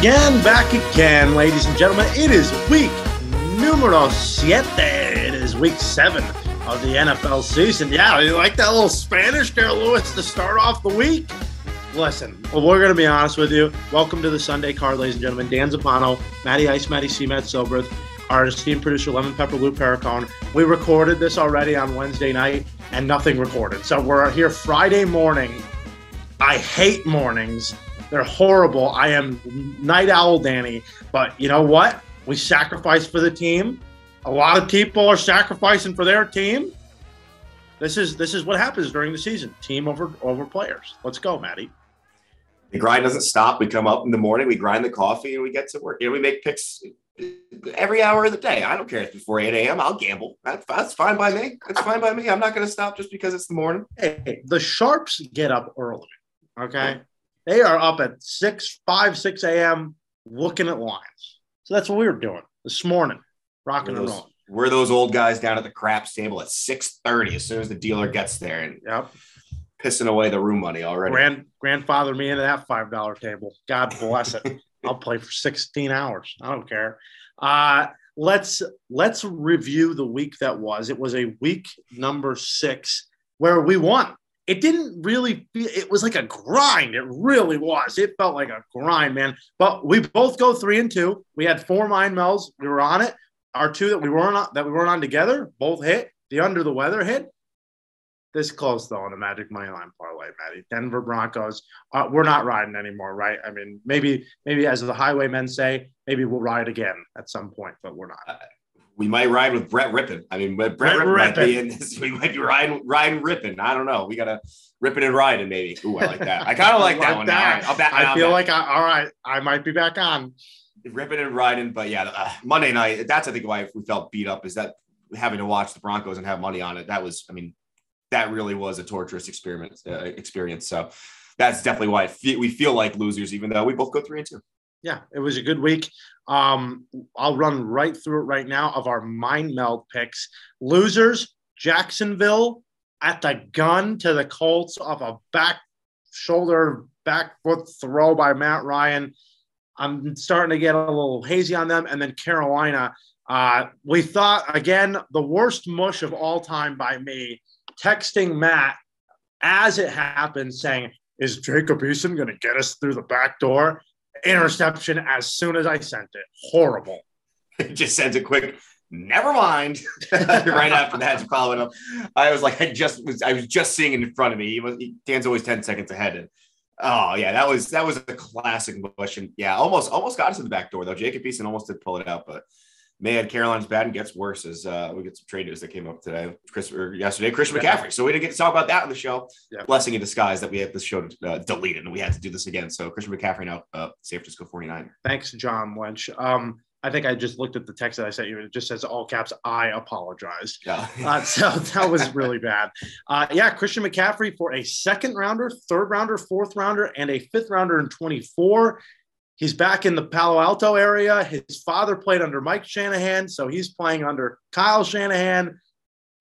Again, back again, ladies and gentlemen. It is week numero siete. It is week seven of the NFL season. Yeah, you like that little Spanish there, Lewis, to start off the week? Listen, well, we're going to be honest with you. Welcome to the Sunday card, ladies and gentlemen. Dan Zappano, Matty Ice, Matty C. Matt Silberth, our esteemed producer, Lemon Pepper Lou Pericone. We recorded this already on Wednesday night and nothing recorded. So we're here Friday morning. I hate mornings. They're horrible. I am night owl Danny. But you know what? We sacrifice for the team. A lot of people are sacrificing for their team. This is this is what happens during the season. Team over over players. Let's go, Maddie. The grind doesn't stop. We come up in the morning, we grind the coffee, and we get to work. You know, we make picks every hour of the day. I don't care if it's before 8 a.m. I'll gamble. That's, that's fine by me. That's fine by me. I'm not going to stop just because it's the morning. Hey, the Sharps get up early. Okay. They are up at 6, 5, 6 a.m. looking at lines. So that's what we were doing this morning, rocking and rolling. we're those old guys down at the craps table at 6:30 as soon as the dealer gets there and Yep. pissing away the room money already. Grand grandfather me into that five dollar table. God bless it. I'll play for 16 hours. I don't care. Uh let's let's review the week that was. It was a week number six where we won. It didn't really feel it was like a grind. It really was. It felt like a grind, man. But we both go three and two. We had four mind melds. We were on it. Our two that we weren't on that we weren't on together, both hit. The under the weather hit. This close though on the Magic Money Line parlay, Matty. Denver Broncos. Uh, we're not riding anymore, right? I mean, maybe, maybe as the highwaymen say, maybe we'll ride again at some point, but we're not. We might ride with Brett Rippin. I mean, Brett, Brett Rippin might be in this. We might be riding, riding Rippin. I don't know. We got to Rippin and riding maybe. Ooh, I like that. I kind of like that one. All right, back, I feel back. like I, all right, I might be back on. ripping and riding. But yeah, uh, Monday night, that's I think why we felt beat up is that having to watch the Broncos and have money on it. That was, I mean, that really was a torturous experiment uh, experience. So that's definitely why fe- we feel like losers, even though we both go three and two. Yeah, it was a good week. Um, I'll run right through it right now of our mind meld picks. Losers, Jacksonville at the gun to the Colts off a back shoulder, back foot throw by Matt Ryan. I'm starting to get a little hazy on them. And then Carolina, uh, we thought, again, the worst mush of all time by me, texting Matt as it happened, saying, Is Jacob Eason going to get us through the back door? Interception as soon as I sent it. Horrible. It just sends a quick. Never mind. right after that, to follow it up, I was like, I just was, I was just seeing it in front of me. He was, he, Dan's always ten seconds ahead. And oh yeah, that was that was a classic bush. And yeah, almost almost got us in the back door though. Jacob Eason almost did pull it out, but man, Carolina's bad and gets worse as uh, we get some trade news that came up today, Chris or yesterday, Christian Yeah. McCaffrey. So we didn't get to talk about that on the show. Yeah. Blessing in disguise that we had this show uh, deleted and we had to do this again. So Christian McCaffrey now, uh, San Francisco 49. Thanks, John Lynch. Um, I think I just looked at the text that I sent you. It just says all caps, I apologize. Yeah. Uh, so that was really bad. Uh, yeah, Christian McCaffrey for a second rounder, third rounder, fourth rounder, and a fifth rounder in 24. He's back in the Palo Alto area. His father played under Mike Shanahan, so he's playing under Kyle Shanahan.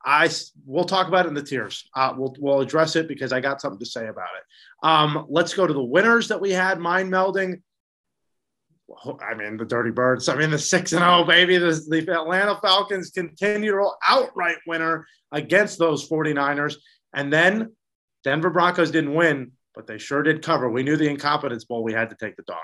I we'll talk about it in the tiers. Uh, we'll we'll address it because I got something to say about it. Um, let's go to the winners that we had mind melding. I mean the Dirty Birds. I mean the six and zero baby. The, the Atlanta Falcons continue to outright winner against those 49ers, and then Denver Broncos didn't win, but they sure did cover. We knew the incompetence bowl. We had to take the dog.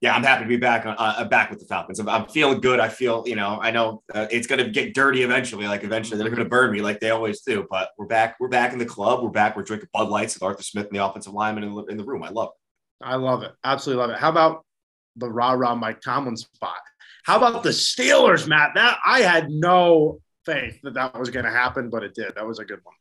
Yeah, I'm happy to be back on uh, back with the Falcons. I'm, I'm feeling good. I feel, you know, I know uh, it's going to get dirty eventually. Like eventually they're going to burn me like they always do. But we're back. We're back in the club. We're back. We're drinking Bud Lights with Arthur Smith and the offensive lineman in the, in the room. I love it. I love it. Absolutely love it. How about the rah rah Mike Tomlin spot? How about the Steelers, Matt? That I had no faith that that was going to happen, but it did. That was a good one.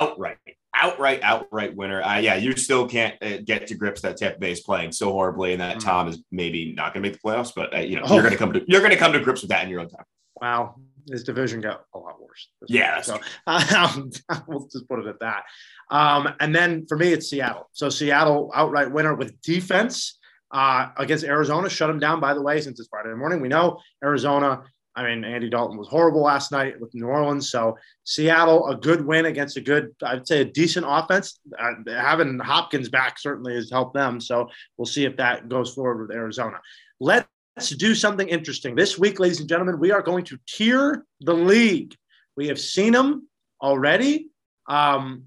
Outright, outright, outright winner. Uh, yeah, you still can't uh, get to grips that Tampa Bay is playing so horribly, and that Mm. Tom is maybe not going to make the playoffs. But uh, you know, Oh. you're going to come to you're going to come to grips with that in your own time. Wow, his division got a lot worse. Yeah, so um, we'll just put it at that. Um, and then for me, it's Seattle. So Seattle outright winner with defense uh, against Arizona, shut them down. By the way, since it's Friday morning, we know Arizona I mean, Andy Dalton was horrible last night with New Orleans. So Seattle, a good win against a good, I'd say, a decent offense. Uh, having Hopkins back certainly has helped them. So we'll see if that goes forward with Arizona. Let's do something interesting this week, ladies and gentlemen. We are going to tier the league. We have seen them already, um,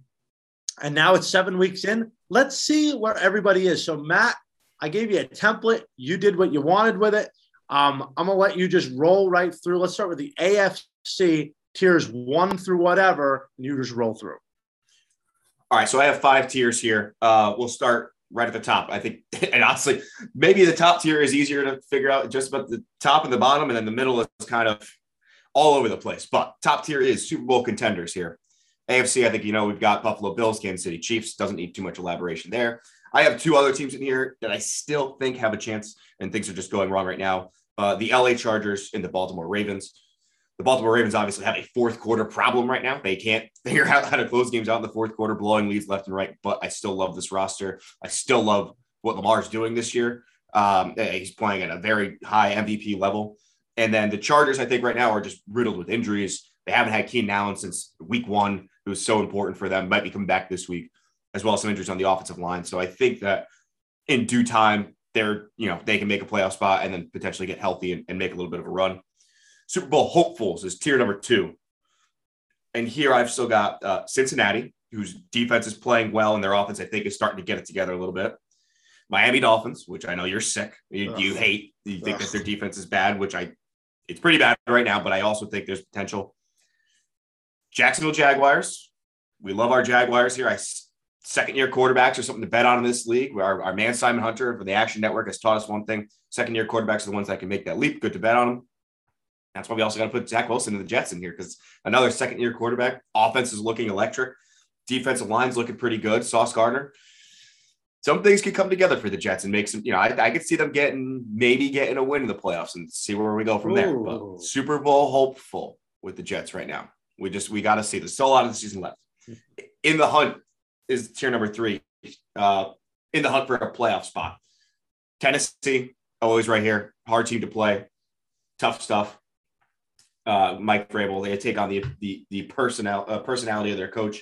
and now it's seven weeks in. Let's see where everybody is. So Matt, I gave you a template. You did what you wanted with it. Um, I'm gonna let you just roll right through. Let's start with the AFC tiers one through whatever, and you just roll through. All right, so I have five tiers here. Uh, we'll start right at the top. I think, and honestly, maybe the top tier is easier to figure out just about the top and the bottom, and then the middle is kind of all over the place. But top tier is Super Bowl contenders here. AFC, I think you know we've got Buffalo Bills, Kansas City Chiefs. Doesn't need too much elaboration there. I have two other teams in here that I still think have a chance, and things are just going wrong right now uh, the LA Chargers and the Baltimore Ravens. The Baltimore Ravens obviously have a fourth quarter problem right now. They can't figure out how to close games out in the fourth quarter, blowing leads left and right. But I still love this roster. I still love what Lamar's doing this year. Um, he's playing at a very high MVP level. And then the Chargers, I think, right now are just riddled with injuries. They haven't had Keenan Allen since week one, who was so important for them. Might be coming back this week, as well as some injuries on the offensive line. So I think that in due time, they're, you know, they can make a playoff spot and then potentially get healthy and, and make a little bit of a run. Super Bowl hopefuls is tier number two. And here I've still got uh, Cincinnati, whose defense is playing well and their offense, I think, is starting to get it together a little bit. Miami Dolphins, which I know you're sick, you, you hate, you think Ugh. that their defense is bad, which I, it's pretty bad right now, but I also think there's potential. Jacksonville Jaguars, we love our Jaguars here. I second year quarterbacks are something to bet on in this league. Our, our man Simon Hunter from the Action Network has taught us one thing: second year quarterbacks are the ones that can make that leap. Good to bet on them. That's why we also got to put Zach Wilson and the Jets in here because another second year quarterback. Offense is looking electric. Defensive line's looking pretty good. Sauce Gardner. Some things could come together for the Jets and make some, you know, I, I could see them getting maybe getting a win in the playoffs and see where we go from Ooh. there. But Super Bowl hopeful with the Jets right now. We just we got to see. There's still a lot of the season left. Hmm. In the hunt is tier number three uh, in the hunt for a playoff spot. Tennessee, always right here. Hard team to play. Tough stuff. Uh, Mike Vrabel, they take on the the, the personnel uh, personality of their coach.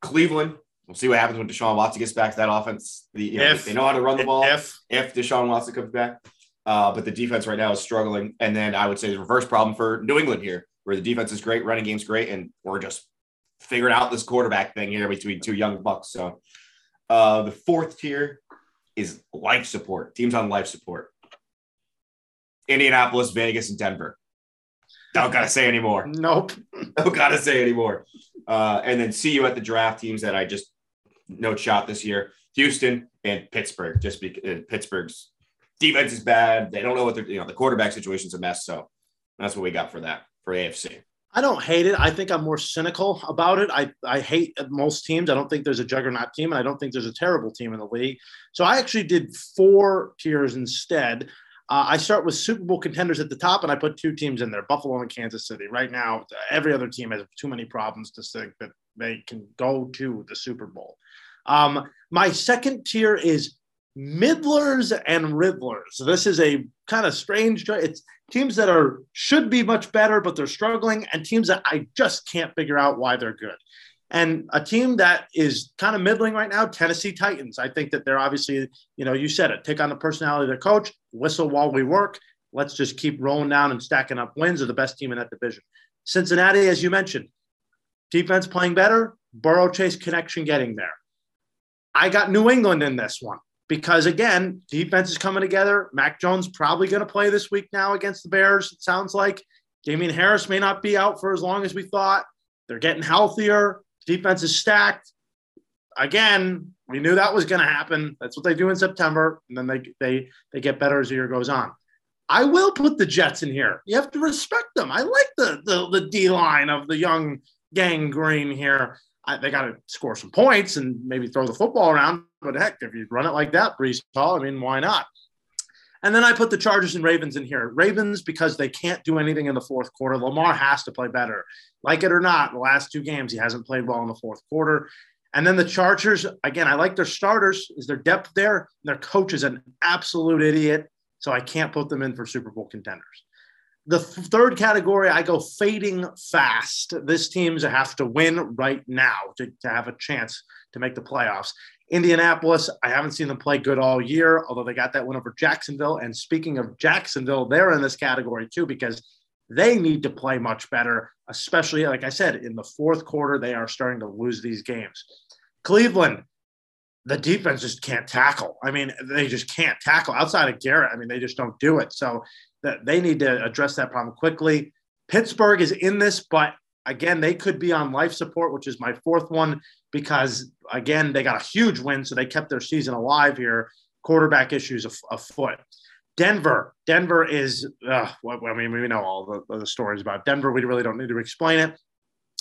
Cleveland, we'll see what happens when Deshaun Watson gets back to that offense. The, you know, if, they know how to run the ball. If if Deshaun Watson comes back, uh, but the defense right now is struggling. And then I would say the reverse problem for New England here, where the defense is great, running game's great, and we're just figured out this quarterback thing here between two young bucks. So uh, the fourth tier is life support. Teams on life support. Indianapolis, Vegas, and Denver. Don't gotta say anymore. Nope. Don't gotta say anymore. Uh, and then see you at the draft teams that I just no shot this year. Houston and Pittsburgh. Just because Pittsburgh's defense is bad. They don't know what they're you know the quarterback situation's a mess. So that's what we got for that for AFC. I don't hate it. I think I'm more cynical about it. I, I hate most teams. I don't think there's a juggernaut team, and I don't think there's a terrible team in the league. So I actually did four tiers instead. Uh, I start with Super Bowl contenders at the top, and I put two teams in there Buffalo and Kansas City. Right now, every other team has too many problems to think that they can go to the Super Bowl. Um, my second tier is middlers and riddlers. This is a kind of strange. It's teams that are should be much better, but they're struggling, and teams that I just can't figure out why they're good. And a team that is kind of middling right now, Tennessee Titans. I think that they're obviously, you know, you said it, take on the personality of their coach, whistle while we work. Let's just keep rolling down and stacking up wins. Are the best team in that division. Cincinnati, as you mentioned, defense playing better, Burrow Chase connection getting there. I got New England in this one because again, defense is coming together. Mac Jones probably going to play this week now against the Bears. It sounds like Damien Harris may not be out for as long as we thought. They're getting healthier. Defense is stacked. Again, we knew that was going to happen. That's what they do in September, and then they they they get better as the year goes on. I will put the Jets in here. You have to respect them. I like the the, the D line of the young gang green here. I, they got to score some points and maybe throw the football around. But heck, if you run it like that, Breece Hall, I mean, why not? And then I put the Chargers and Ravens in here. Ravens because they can't do anything in the fourth quarter. Lamar has to play better. Like it or not, the last two games he hasn't played well in the fourth quarter. And then the Chargers, again, I like their starters. Is their depth there? Their coach is an absolute idiot. So I can't put them in for Super Bowl contenders. the third category, I go fading fast. This teams have to win right now to, to have a chance to make the playoffs. Indianapolis, I haven't seen them play good all year, although they got that win over Jacksonville. And speaking of Jacksonville, they're in this category too because they need to play much better, especially, like I said, in the fourth quarter, they are starting to lose these games. Cleveland, the defense just can't tackle. I mean, they just can't tackle outside of Garrett. I mean, they just don't do it. So that they need to address that problem quickly. Pittsburgh is in this, but again, they could be on life support, which is my fourth one, because again, they got a huge win, so they kept their season alive here. Quarterback issues afoot. Denver, Denver is, uh, well, I mean, we know all the, the stories about Denver. We really don't need to explain it.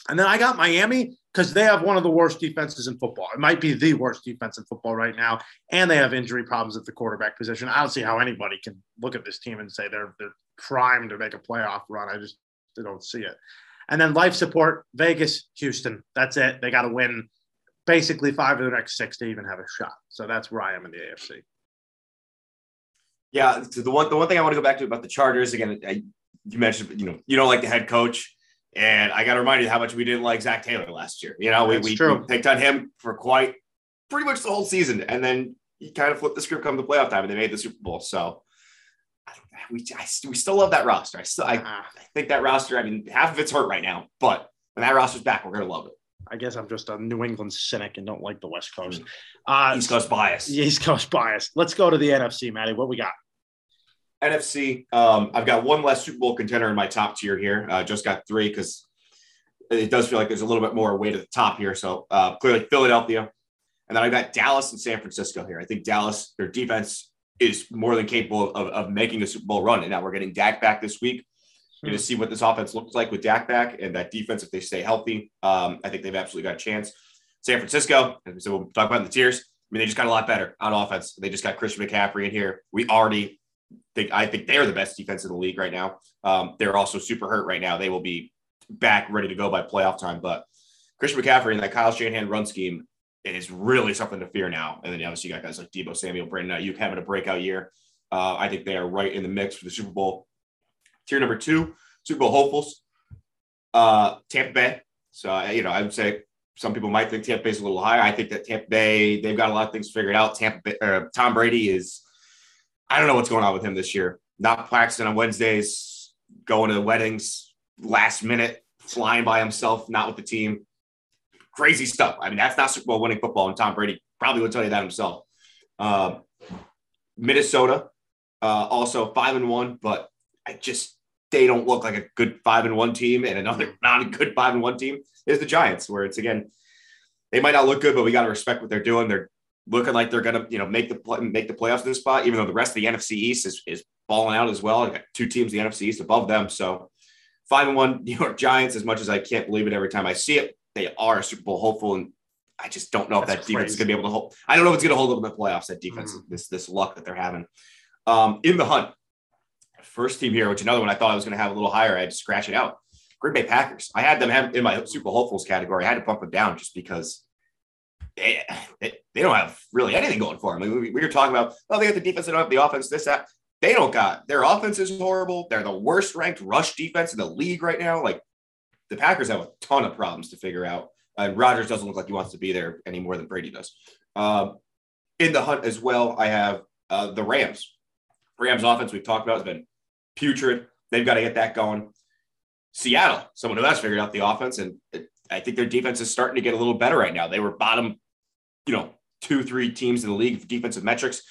And then I got Miami because they have one of the worst defenses in football. It might be the worst defense in football right now, and they have injury problems at the quarterback position. I don't see how anybody can look at this team and say they're they're primed to make a playoff run. I just don't see it. And then life support, Vegas, Houston. That's it. They got to win basically five of the next six to even have a shot. So that's where I am in the AFC. Yeah, so the one the one thing I want to go back to about the Chargers again, I, you mentioned you know you don't like the head coach. And I got to remind you how much we didn't like Zac Taylor last year. You know, we, we, we, picked on him for quite pretty much the whole season. And then he kind of flipped the script come the playoff time and they made the Super Bowl. So we, I, we still love that roster. I still, I, uh-huh. I think that roster, I mean, half of it's hurt right now, but when that roster's back, we're going to love it. I guess I'm just a New England cynic and don't like the West Coast. Uh, East Coast bias. East Coast bias. Let's go to the NFC, Maddie. What we got? NFC. Um, I've got one less Super Bowl contender in my top tier here. Uh, just got three because it does feel like there's a little bit more weight at the top here. So uh, clearly Philadelphia. And then I've got Dallas and San Francisco here. I think Dallas, their defense is more than capable of, of making a Super Bowl run. And now we're getting Dak back this week. Going to see what this offense looks like with Dak back and that defense if they stay healthy. Um, I think they've absolutely got a chance. San Francisco, so we'll talk about in the tiers. I mean, they just got a lot better on offense. They just got Christian McCaffrey in here. We already think I think they're the best defense in the league right now. Um, they're also super hurt right now. They will be back ready to go by playoff time. But Christian McCaffrey and that Kyle Shanahan run scheme is really something to fear now. And then obviously you got guys like Deebo Samuel, Brandon Aiyuk having a breakout year. Uh, I think they are right in the mix for the Super Bowl. Tier number two, Super Bowl hopefuls, uh, Tampa Bay. So, uh, you know, I would say some people might think Tampa Bay is a little higher. I think that Tampa Bay, they've got a lot of things figured out. Tampa Bay, uh, Tom Brady is, I don't know what's going on with him this year. Not practicing on Wednesdays, going to the weddings, last minute, flying by himself, not with the team. Crazy stuff. I mean, that's not Super Bowl winning football, and Tom Brady probably would tell you that himself. Uh, Minnesota, uh, also five and one, but I just they don't look like a good five and one team, and another not a good five and one team is the Giants, where it's again they might not look good, but we got to respect what they're doing. They're looking like they're gonna you know make the make the playoffs in this spot, even though the rest of the NFC East is is balling out as well. I got two teams in the NFC East above them, so five and one New York Giants. As much as I can't believe it every time I see it, they are Super Bowl hopeful, and I just don't know if that crazy. defense is going to be able to hold. I don't know if it's going to hold up in the playoffs. That defense, mm. this this luck that they're having um, in the hunt. First team here, which another one I thought I was going to have a little higher. I had to scratch it out. Green Bay Packers. I had them have in my Super hopefuls category. I had to bump them down just because they, they, they don't have really anything going for them. Mean, we, we were talking about, oh, they got the defense, they don't have the offense, this, that. They don't got their offense is horrible. They're the worst ranked rush defense in the league right now. Like the Packers have a ton of problems to figure out. And Rodgers doesn't look like he wants to be there any more than Brady does. Um, in the hunt as well, I have uh, the Rams. Rams offense we've talked about has been putrid. They've got to get that going. Seattle, someone who has figured out the offense, and I think their defense is starting to get a little better right now. They were bottom, you know, two, three teams in the league defensive metrics.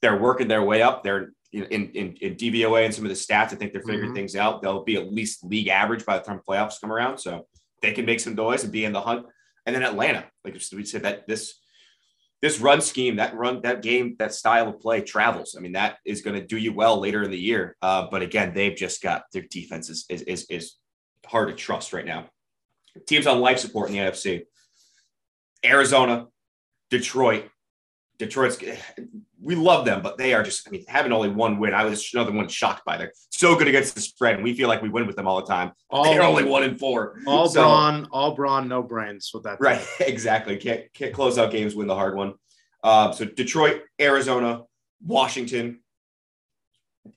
They're working their way up. They're in, in, in DVOA and some of the stats, I think they're figuring mm-hmm. things out. They'll be at least league average by the time playoffs come around. So they can make some noise and be in the hunt. And then Atlanta, like we said, that this this run scheme, that run, that game, that style of play travels. I mean, that is going to do you well later in the year. Uh, but again, they've just got their defense is, is, is, is hard to trust right now. Teams on life support in the NFC Arizona, Detroit, Detroit's we love them, but they are just, I mean, having only one win, I was another one shocked by them. So good against the spread. And we feel like we win with them all the time. All, They're only one in four. All so, brawn, all brawn, no brains with that. Right. Exactly. Can't, can't close out games, win the hard one. Uh, so Detroit, Arizona, Washington,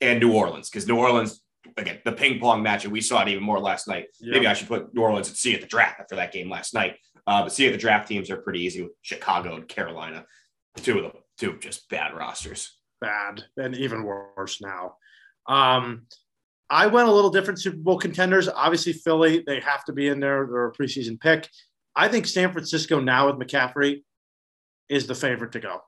and New Orleans, because New Orleans again the ping pong match, and we saw it even more last night. Yep. Maybe I should put New Orleans at C at the draft after that game last night. Uh, but at the draft teams are pretty easy with Chicago and Carolina, two of them, two just bad rosters. Bad and even worse now. Um, I went a little different Super Bowl contenders. Obviously, Philly, they have to be in there. They're a preseason pick. I think San Francisco now with McCaffrey is the favorite to go.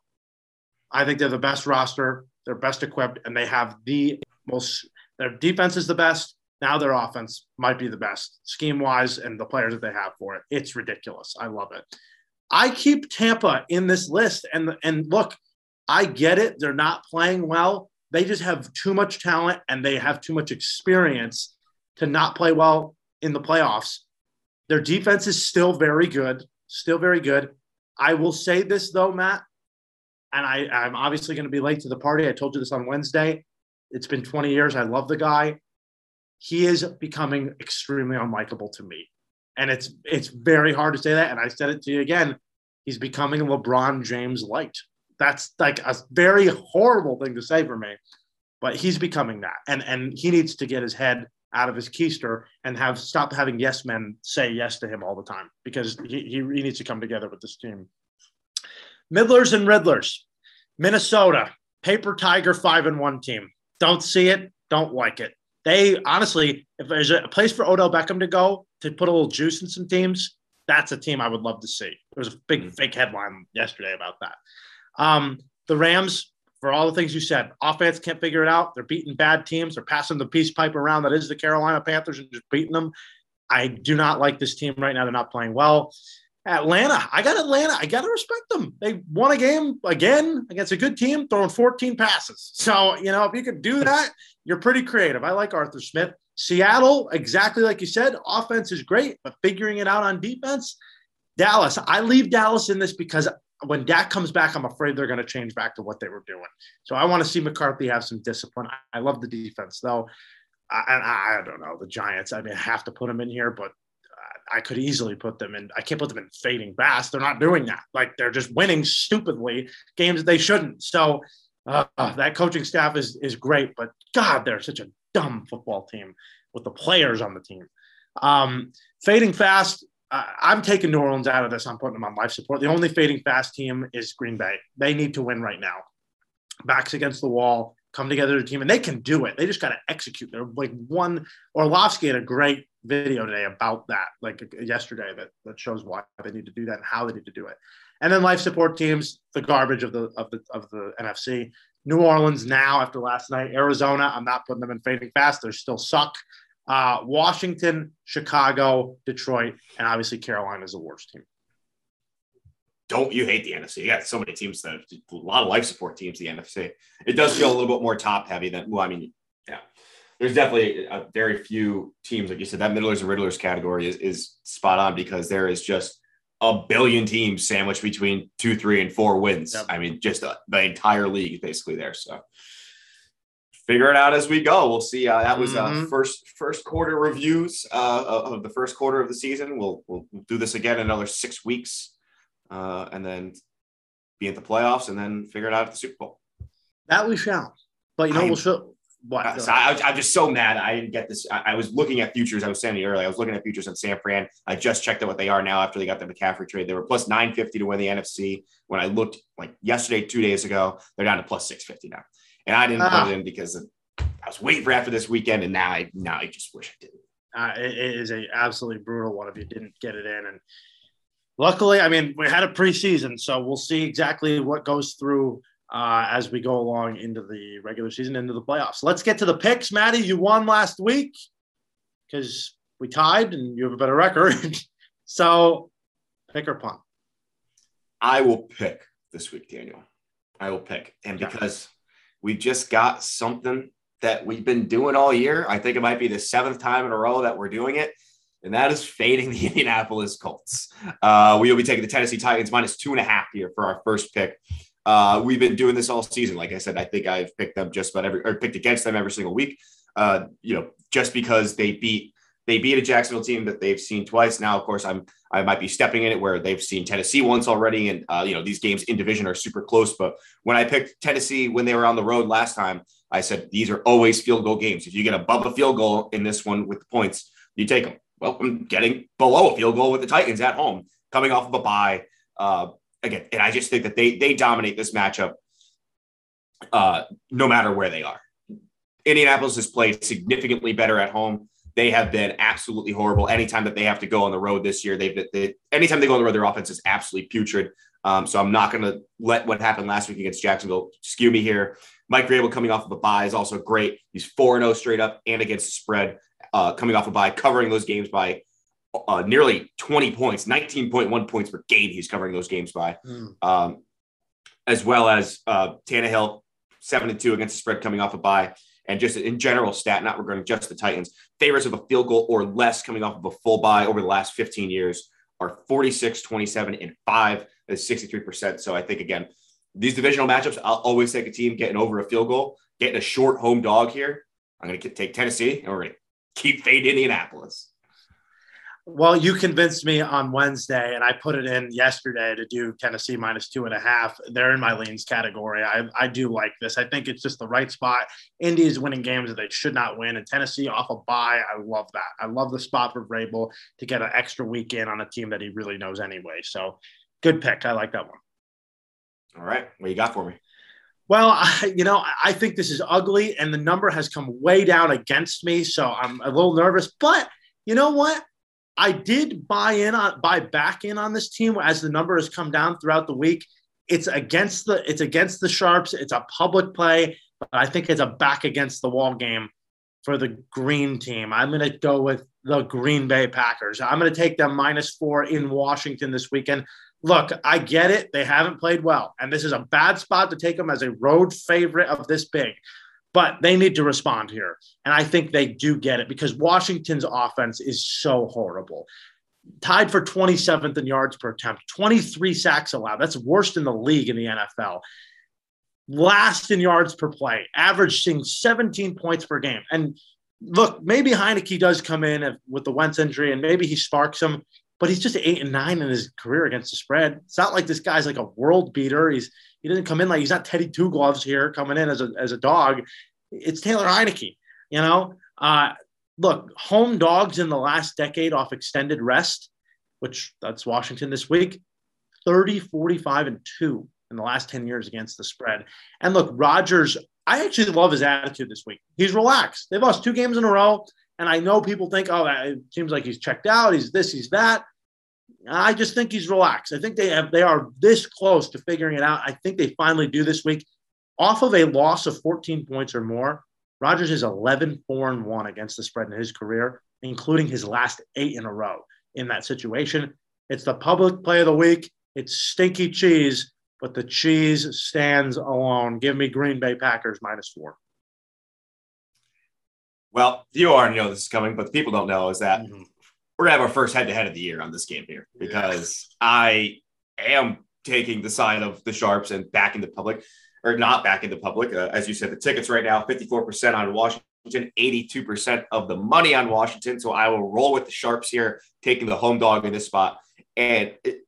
I think they're the best roster, they're best equipped, and they have the most. Their defense is the best. Now their offense might be the best scheme wise, and the players that they have for it. It's ridiculous. I love it. I keep Tampa in this list, and and look, I get it. They're not playing well. They just have too much talent and they have too much experience to not play well in the playoffs. Their defense is still very good, still very good. I will say this though, Matt, and I, I'm obviously going to be late to the party. I told you this on Wednesday. It's been 20 years. I love the guy. He is becoming extremely unlikable to me. And it's it's very hard to say that. And I said it to you again. He's becoming LeBron James light. That's like a very horrible thing to say for me, but he's becoming that. And and he needs to get his head out of his keister and have stop having yes men say yes to him all the time because he, he, he needs to come together with this team. Middlers and Riddlers, Minnesota, paper tiger five and one team. Don't see it, don't like it. They honestly, if there's a place for Odell Beckham to go to put a little juice in some teams, that's a team I would love to see. There was a big mm-hmm. fake headline yesterday about that. Um, the Rams, for all the things you said, offense can't figure it out. They're beating bad teams. They're passing the peace pipe around that is the Carolina Panthers and just beating them. I do not like this team right now. They're not playing well. Atlanta, I got Atlanta. I got to respect them. They won a game again against a good team, throwing 14 passes. So, you know, if you could do that, you're pretty creative. I like Arthur Smith. Seattle, exactly like you said, offense is great, but figuring it out on defense, Dallas, I leave Dallas in this because when Dak comes back, I'm afraid they're going to change back to what they were doing. So I want to see McCarthy have some discipline. I love the defense, though. And I, I, don't know the Giants. I mean, I have to put them in here, but I could easily put them in. I can't put them in fading fast. They're not doing that. Like they're just winning stupidly games they shouldn't. So uh, that coaching staff is is great, but God, they're such a dumb football team with the players on the team. Um, fading fast. I'm taking New Orleans out of this. I'm putting them on life support. The only fading fast team is Green Bay. They need to win right now. Backs against the wall, come together as a team, and they can do it. They just got to execute. They're like one. Orlovsky had a great video today about that, like yesterday, that that shows why they need to do that and how they need to do it. And then life support teams, the garbage of the of the of the NFC. New Orleans now after last night. Arizona, I'm not putting them in fading fast. They still suck uh, Washington, Chicago, Detroit, and obviously Carolina is the worst team. Don't you hate the NFC? Yeah, so many teams that a lot of life support teams. The NFC it does feel a little bit more top heavy than. Well, I mean, there's definitely a very few teams like you said. That middlers and riddlers category is is spot on because there is just a billion teams sandwiched between two, three, and four wins. Yep. I mean, just uh, the entire league basically there. So figure it out as we go. We'll see. Uh, that was uh, mm-hmm. first first quarter reviews uh, of the first quarter of the season. We'll, we'll, do this again in another six weeks, uh, and then be at the playoffs, and then figure it out at the Super Bowl. That we shall. But you know, I'm, we'll show. What? Uh, so I, am just so mad. I didn't get this. I, I, was looking at futures. I was saying earlier. I was looking at futures on San Fran. I just checked out what they are now after they got the McCaffrey trade. They were plus 950 to win the NFC. When I looked like yesterday, two days ago, they're down to plus 650 now and I didn't uh, put it in because I was waiting for after this weekend, and now I now I just wish I didn't. Uh, it, it is a absolutely brutal one if you didn't get it in, and luckily, I mean, we had a preseason, so we'll see exactly what goes through uh, as we go along into the regular season, into the playoffs. Let's get to the picks, Maddie. You won last week because we tied, and you have a better record. so, pick or punt. I will pick this week, Daniel. I will pick, and because we just got something that we've been doing all year. I think it might be the seventh time in a row that we're doing it, and that is fading the Indianapolis Colts. Uh, we will be taking the Tennessee Titans minus two and a half here for our first pick. Uh, we've been doing this all season. Like I said, I think I've picked them just about every or picked against them every single week. Uh, you know, just because they beat they beat a Jacksonville team that they've seen twice. Now, of course, I'm I might be stepping in it where they've seen Tennessee once already, and uh, you know these games in division are super close. But when I picked Tennessee when they were on the road last time, I said these are always field goal games. If you get above a field goal in this one with the points, you take them. Well, I'm getting below a field goal with the Titans at home, coming off of a bye. Uh, again, and I just think that they they dominate this matchup uh, no matter where they are. Indianapolis has played significantly better at home. They have been absolutely horrible. Anytime that they have to go on the road this year, they've they, anytime they go on the road, their offense is absolutely putrid. Um, so I'm not going to let what happened last week against Jacksonville skew me here. Mike Vrabel coming off of a bye is also great. He's 4 0 straight up and against the spread, uh, coming off a bye, covering those games by uh, nearly 20 points, 19.1 points per game. He's covering those games by, mm. um, as well as uh, Tannehill, 7 to 2 against the spread, coming off a bye. And just in general stat, not regarding just the Titans, favorites of a field goal or less coming off of a full bye over the last 15 years are 46, 27, and 5 is 63%. So I think, again, these divisional matchups, I'll always take a team getting over a field goal, getting a short home dog here. I'm going to take Tennessee and we're going to keep fading Indianapolis. Well, you convinced me on Wednesday, and I put it in yesterday to do Tennessee minus two and a half. They're in my leans category. I, I do like this. I think it's just the right spot. Indy is winning games that they should not win, and Tennessee off a bye. I love that. I love the spot for Vrabel to get an extra week in on a team that he really knows anyway. So good pick. I like that one. All right. What you got for me? Well, I, you know, I think this is ugly, and the number has come way down against me. So I'm a little nervous, but you know what? I did buy in on buy back in on this team as the number has come down throughout the week. It's against the it's against the sharps. It's a public play, but I think it's a back against the wall game for the green team. I'm going to go with the Green Bay Packers. I'm going to take them minus four in Washington this weekend. Look, I get it. They haven't played well, and this is a bad spot to take them as a road favorite of this big but they need to respond here. And I think they do get it because Washington's offense is so horrible. Tied for 27th in yards per attempt, 23 sacks allowed. That's worst in the league in the NFL. Last in yards per play, averaging 17 points per game. And look, maybe Heinicke does come in with the Wentz injury and maybe he sparks him, but he's just eight and nine in his career against the spread. It's not like this guy's like a world beater. He's he doesn't come in like he's not Teddy Two Gloves here coming in as a as a dog. It's Taylor Heinicke. You know, uh, look, home dogs in the last decade off extended rest, which that's Washington this week, 30, 45, and two in the last 10 years against the spread. And look, Rodgers, I actually love his attitude this week. He's relaxed. They've lost two games in a row. And I know people think, oh, it seems like he's checked out. He's this, he's that. I just think he's relaxed. I think they have they are this close to figuring it out. I think they finally do this week. Off of a loss of 14 points or more, Rodgers is 11 4 and 1 against the spread in his career, including his last eight in a row in that situation. It's the public play of the week. It's stinky cheese, but the cheese stands alone. Give me Green Bay Packers minus four. Well, you already know this is coming, but the people don't know is that mm-hmm. We're gonna have our first head to head of the year on this game here because yeah. I am taking the side of the sharps and backing the public or not back in the public. Uh, as you said, the tickets right now 54% on Washington, 82% of the money on Washington. So I will roll with the Sharps here, taking the home dog in this spot. And it,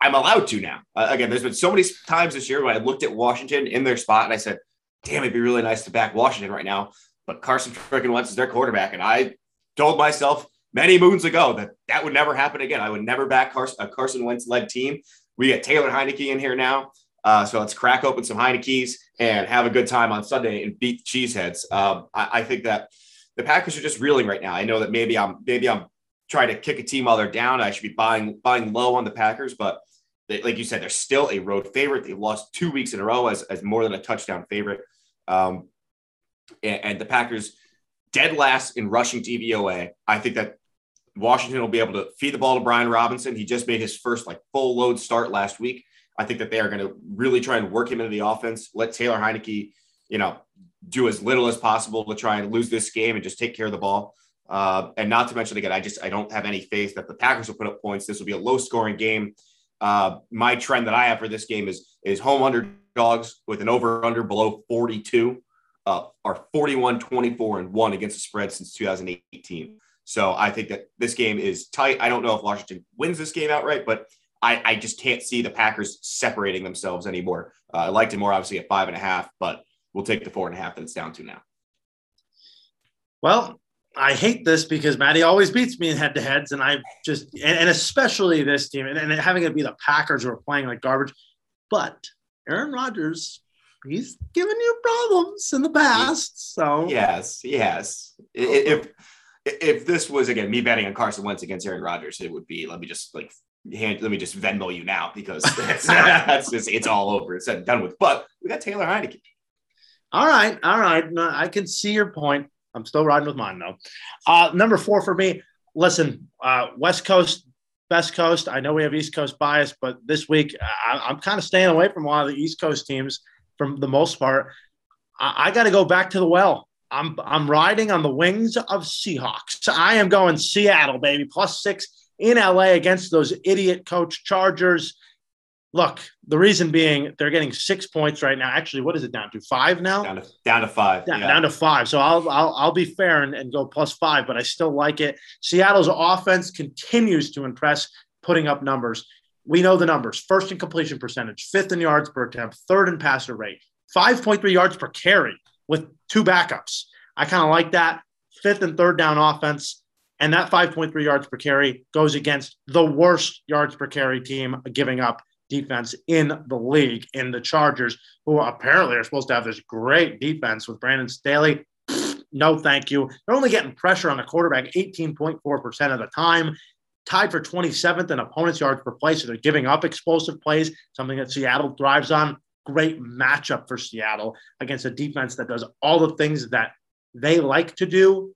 I'm allowed to now. Uh, again, there's been so many times this year when I looked at Washington in their spot and I said, damn, it'd be really nice to back Washington right now. But Carson freaking Wentz is their quarterback. And I told myself many moons ago that that would never happen again. I would never back Carson, a Carson Wentz led team. We get Taylor Heinicke in here now. Uh, so let's crack open some Heineke's and have a good time on Sunday and beat Cheeseheads. Um, I, I, think that the Packers are just reeling right now. I know that maybe I'm maybe I'm trying to kick a team while they're down. I should be buying buying low on the Packers, but they, like you said, they're still a road favorite. They lost two weeks in a row as, as more than a touchdown favorite. Um, and, and the Packers dead last in rushing DVOA. I think that Washington will be able to feed the ball to Brian Robinson. He just made his first like full load start last week. I think that they are going to really try and work him into the offense. Let Taylor Heinicke, you know, do as little as possible to try and lose this game and just take care of the ball. Uh, and not to mention again, I just I don't have any faith that the Packers will put up points. This will be a low scoring game. Uh, my trend that I have for this game is is home underdogs with an over under below 42 uh, are 41 24 and 1 against the spread since 2018. So I think that this game is tight. I don't know if Washington wins this game outright, but I, I just can't see the Packers separating themselves anymore. Uh, I liked it more, obviously, at five and a half, but we'll take the four and a half that it's down to now. Well, I hate this because Maddie always beats me in head to heads, and I just and, and, especially this team, and, and having it be the Packers who are playing like garbage. But Aaron Rodgers, he's given you problems in the past. So yes, yes. If if this was again me betting on Carson Wentz against Aaron Rodgers, it would be let me just like hand let me just Venmo you now because that's, that's just it's all over. It's said and done with. But we got Taylor Heinicke. All right, all right. I can see your point. I'm still riding with mine though. Uh, number four for me. Listen, uh, West Coast, Best Coast. I know we have East Coast bias, but this week I, am kind of staying away from a lot of the East Coast teams for the most part. I, I got to go back to the well. I'm I'm riding on the wings of Seahawks. I am going Seattle, baby, plus six in LA against those idiot coach Chargers. Look, the reason being they're getting six points right now. Actually, what is it down to? Five now? Down to, down to five. Down, yeah. down to five. So I'll, I'll I'll be fair and, and go plus five, but I still like it. Seattle's offense continues to impress, putting up numbers. We know the numbers. First in completion percentage, fifth in yards per attempt, third in passer rate, 5.3 yards per carry with two backups. I kind of like that. Fifth and third down offense. And that 5.3 yards per carry goes against the worst yards per carry team giving up defense in the league in the Chargers, who apparently are supposed to have this great defense with Brandon Staley. No, thank you. They're only getting pressure on the quarterback 18.4% of the time, tied for 27th in opponent's yards per play. So they're giving up explosive plays, something that Seattle thrives on. Great matchup for Seattle against a defense that does all the things that they like to do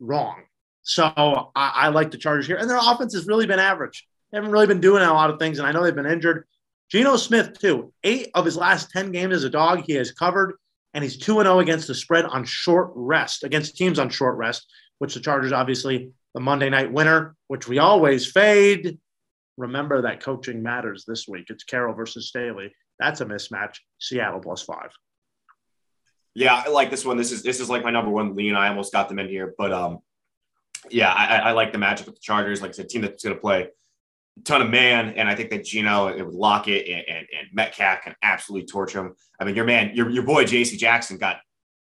wrong. So I, I like the Chargers here. And their offense has really been average. They haven't really been doing a lot of things, and I know they've been injured. Geno Smith, too. Eight of his last 10 games as a dog, he has covered, and he's 2 0 against the spread on short rest, against teams on short rest, which the Chargers, obviously, the Monday night winner, which we always fade. Remember that coaching matters this week. It's Carroll versus Staley. That's a mismatch. Seattle plus five. Yeah, I like this one. This is this is like my number one lean. I almost got them in here, but um, yeah, I, I like the matchup with the Chargers. Like I said, team that's going to play a ton of man, and I think that Geno it would Lockett and, and, and Metcalf can absolutely torch him. I mean, your man, your, your boy J.C. Jackson got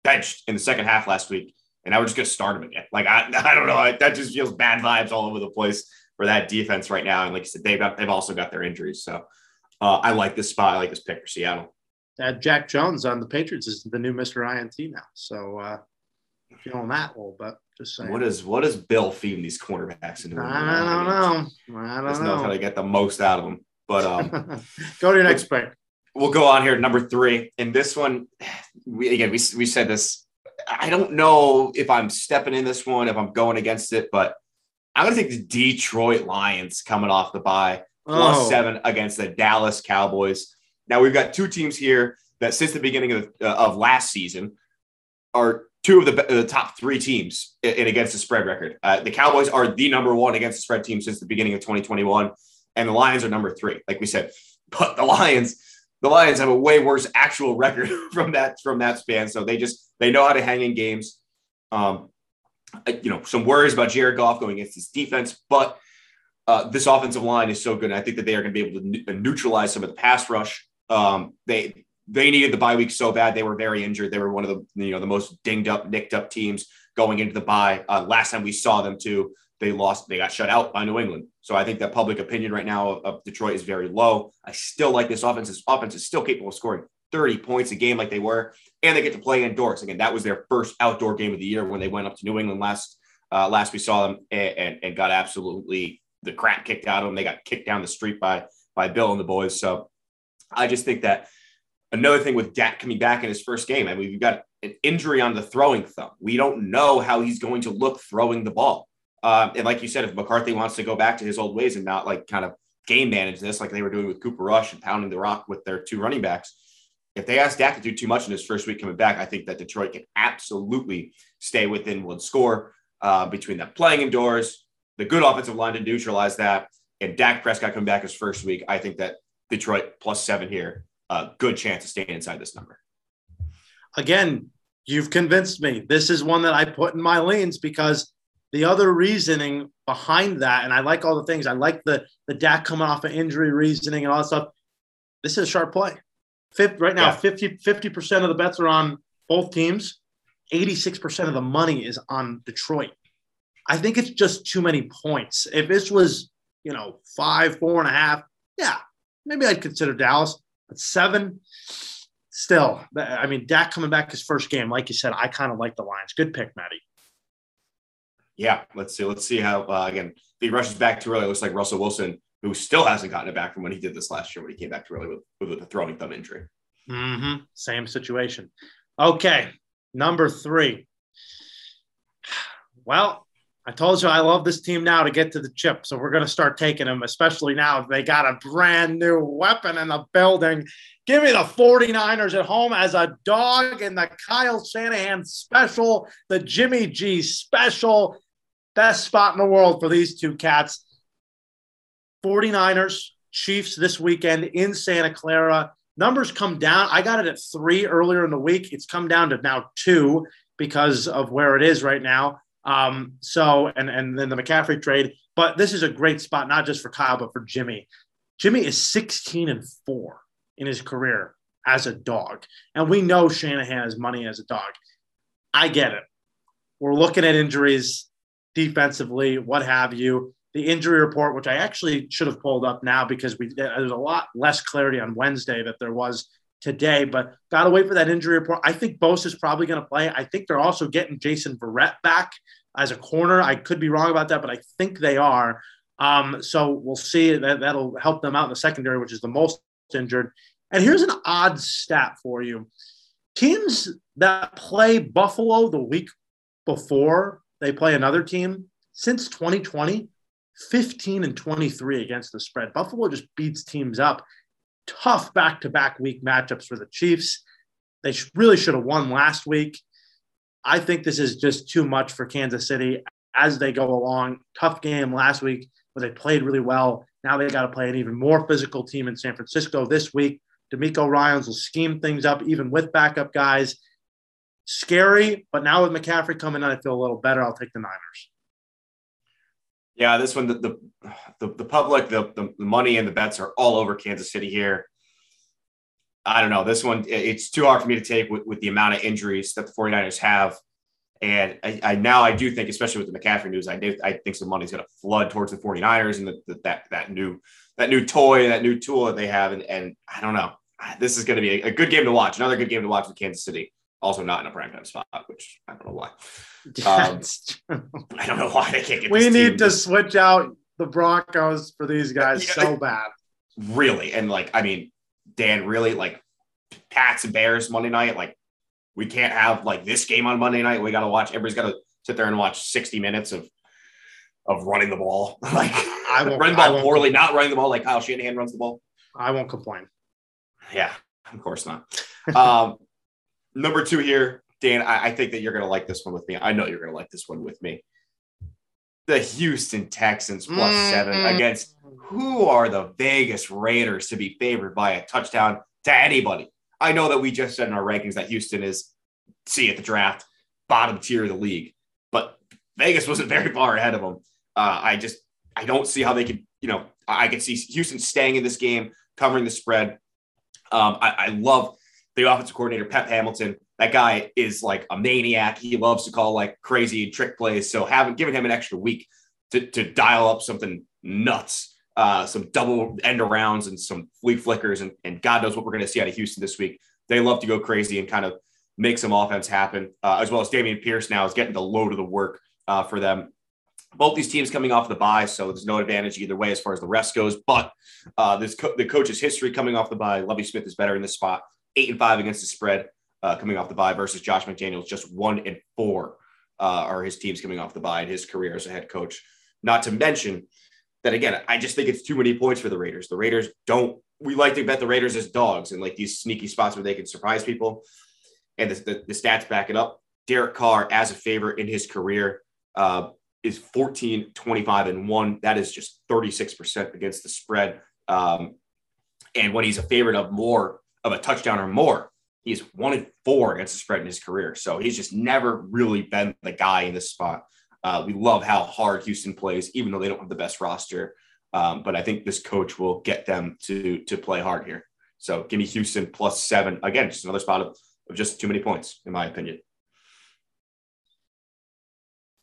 benched in the second half last week, and I would just gonna start him again. Like I, I don't know, I, that just feels bad vibes all over the place for that defense right now. And like I said, they've got they've also got their injuries, so uh, I like this spot. I like this pick for Seattle. Uh, Jack Jones on the Patriots is the new Mister INT now, so uh, feeling that a little bit. Just saying. What is what is Bill feeding these cornerbacks into? I don't know. I don't know. how to get the most out of them. But um, go to your next pick. We'll go on here, number three. And this one, we again we we said this. I don't know if I'm stepping in this one, if I'm going against it, but I'm going to take the Detroit Lions coming off the bye, plus oh. seven against the Dallas Cowboys. Now we've got two teams here that since the beginning of, uh, of last season are two of the, the top three teams in, against the spread record. Uh, the Cowboys are the number one against the spread team since the beginning of 2021, and the Lions are number three, like we said. But the Lions, the Lions have a way worse actual record from that from that span. So they just they know how to hang in games. Um, you know, some worries about Jared Goff going against his defense, but uh, this offensive line is so good. And I think that they are going to be able to neutralize some of the pass rush. Um, they they needed the bye week so bad. They were very injured. They were one of the you know the most dinged up, nicked up teams going into the bye. Uh, last time we saw them too, they lost. They got shut out by New England. So I think that public opinion right now of, of Detroit is very low. I still like this offense. This offense is still capable of scoring 30 points a game like they were, and they get to play indoors. Again, that was their first outdoor game of the year when they went up to New England last uh, last we saw them and, and, and got absolutely the crap kicked out of them. They got kicked down the street by by Bill and the boys. So I just think that Another thing with Dak coming back in his first game, I mean, we've got an injury on the throwing thumb. We don't know how he's going to look throwing the ball. Um, and like you said, if McCarthy wants to go back to his old ways and not like kind of game manage this like they were doing with Cooper Rush and pounding the rock with their two running backs, if they ask Dak to do too much in his first week coming back, I think that Detroit can absolutely stay within one score uh, between them playing indoors, the good offensive line to neutralize that, and Dak Prescott coming back his first week. I think that Detroit plus seven here a good chance of staying inside this number. Again, you've convinced me. This is one that I put in my lanes because the other reasoning behind that, and I like all the things. I like the the Dak coming off of injury reasoning and all that stuff. This is a sharp play. Fifth, right now, yeah. 50 percent of the bets are on both teams. 86 percent of the money is on Detroit. I think it's just too many points. If this was, you know, five, four and a half, yeah, maybe I'd consider Dallas. But seven, still, I mean, Dak coming back his first game, like you said, I kind of like the Lions. Good pick, Maddie. Yeah, let's see. Let's see how uh, again if he rushes back too early. It looks like Russell Wilson, who still hasn't gotten it back from when he did this last year when he came back too early with, with a throwing thumb injury. Mm-hmm. Same situation. Okay, number three. Well, I told you I love this team now to get to the chip. So we're going to start taking them, especially now they got a brand new weapon in the building. Give me the 49ers at home as a dog in the Kyle Shanahan special, the Jimmy G special. Best spot in the world for these two cats. 49ers, Chiefs this weekend in Santa Clara. Numbers come down. I got it at three earlier in the week. It's come down to now two because of where it is right now. Um, so, and and then the McCaffrey trade. But this is a great spot, not just for Kyle, but for Jimmy. Jimmy is 16 and four in his career as a dog. And we know Shanahan has money as a dog. I get it. We're looking at injuries defensively, what have you. The injury report, which I actually should have pulled up now because we there's a lot less clarity on Wednesday that there was today, but got to wait for that injury report. I think Bosa is probably going to play. I think they're also getting Jason Verrett back as a corner. I could be wrong about that, but I think they are. Um, so we'll see. That that'll help them out in the secondary, which is the most injured. And here's an odd stat for you: teams that play Buffalo the week before they play another team since 2020. 15 and 23 against the spread. Buffalo just beats teams up tough back to back week matchups for the Chiefs. They really should have won last week. I think this is just too much for Kansas City as they go along. Tough game last week, where they played really well. Now they got to play an even more physical team in San Francisco this week. DeMeco Ryans will scheme things up even with backup guys. Scary, but now with McCaffrey coming in, I feel a little better. I'll take the Niners. Yeah, this one, the the the, the public, the, the money and the bets are all over Kansas City here. I don't know. This one, it's too hard for me to take with, with the amount of injuries that the 49ers have. And I, I now I do think, especially with the McCaffrey news, I do I think some money's going to flood towards the 49ers and the, the, that that new that new toy, that new tool that they have. And, and I don't know. This is going to be a, a good game to watch. Another good game to watch with Kansas City. Also not in a prime time spot, which I don't know why. Um, I don't know why they can't get. We need to switch out the Broncos for these guys yeah, so bad. Really, and like I mean, Dan, really like Pats and Bears Monday night. Like we can't have like this game on Monday night. We got to watch. Everybody's got to sit there and watch sixty minutes of of running the ball. like I won't, running the ball poorly, not running the ball like Kyle Shanahan runs the ball. I won't complain. Yeah, of course not. um, number two here, Dan, I, I think that you're going to like this one with me. I know you're going to like this one with me. The Houston Texans plus mm-hmm. seven against who are the Vegas Raiders to be favored by a touchdown to anybody. I know that we just said in our rankings that Houston is, see at the draft, bottom tier of the league, but Vegas wasn't very far ahead of them. Uh, I just, I don't see how they could, you know, I could see Houston staying in this game, covering the spread. Um, I, I love the offensive coordinator, Pep Hamilton that guy is like a maniac. He loves to call like crazy trick plays. So having given him an extra week to, to dial up something nuts, uh, some double end arounds and some flea flickers, and, and God knows what we're going to see out of Houston this week. They love to go crazy and kind of make some offense happen, uh, as well as Dameon Pierce now is getting the load of the work uh, for them. Both these teams coming off the bye, so there's no advantage either way as far as the rest goes. But uh, this co- the coach's history coming off the bye, Lovie Smith is better in this spot, eight and five against the spread uh, coming off the bye versus Josh McDaniels, just one and four uh, are his teams coming off the bye in his career as a head coach. Not to mention that again, I just think it's too many points for the Raiders. The Raiders don't. We like to bet the Raiders as dogs and like these sneaky spots where they can surprise people, and the, the, the stats back it up. Derek Carr as a favorite in his career uh, is 14, 25, and one. That is just 36% against the spread. Um, and when he's a favorite of more of a touchdown or more, He's one and four against the spread in his career. So he's just never really been the guy in this spot. Uh, we love how hard Houston plays, even though they don't have the best roster. Um, but I think this coach will get them to to play hard here. So give me Houston plus seven. Again, just another spot of, of just too many points, in my opinion.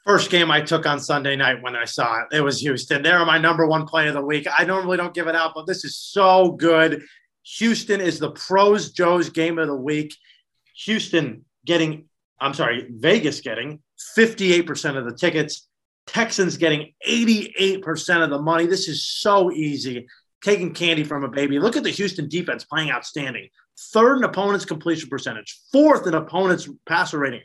First game I took on Sunday night when I saw it, it was Houston. They're my number one play of the week. I normally don't give it out, but this is so good. Houston is the pros Joe's game of the week. Houston getting, I'm sorry, Vegas getting 58% of the tickets. Texans getting 88% of the money. This is so easy. Taking candy from a baby. Look at the Houston defense playing outstanding. Third in opponent's completion percentage, fourth in opponent's passer rating.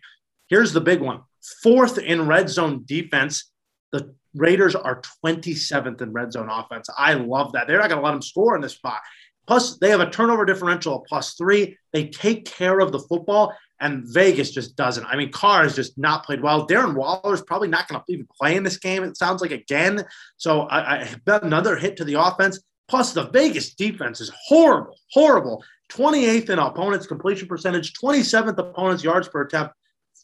Here's the big one fourth in red zone defense. The Raiders are 27th in red zone offense. I love that. They're not going to let them score in this spot. Plus, they have a turnover differential of plus three. They take care of the football, and Vegas just doesn't. I mean, Carr has just not played well. Darren Waller is probably not going to even play in this game. It sounds like again. So I, I bet another hit to the offense. Plus, the Vegas defense is horrible, horrible. 28th in opponents' completion percentage, 27th opponents' yards per attempt,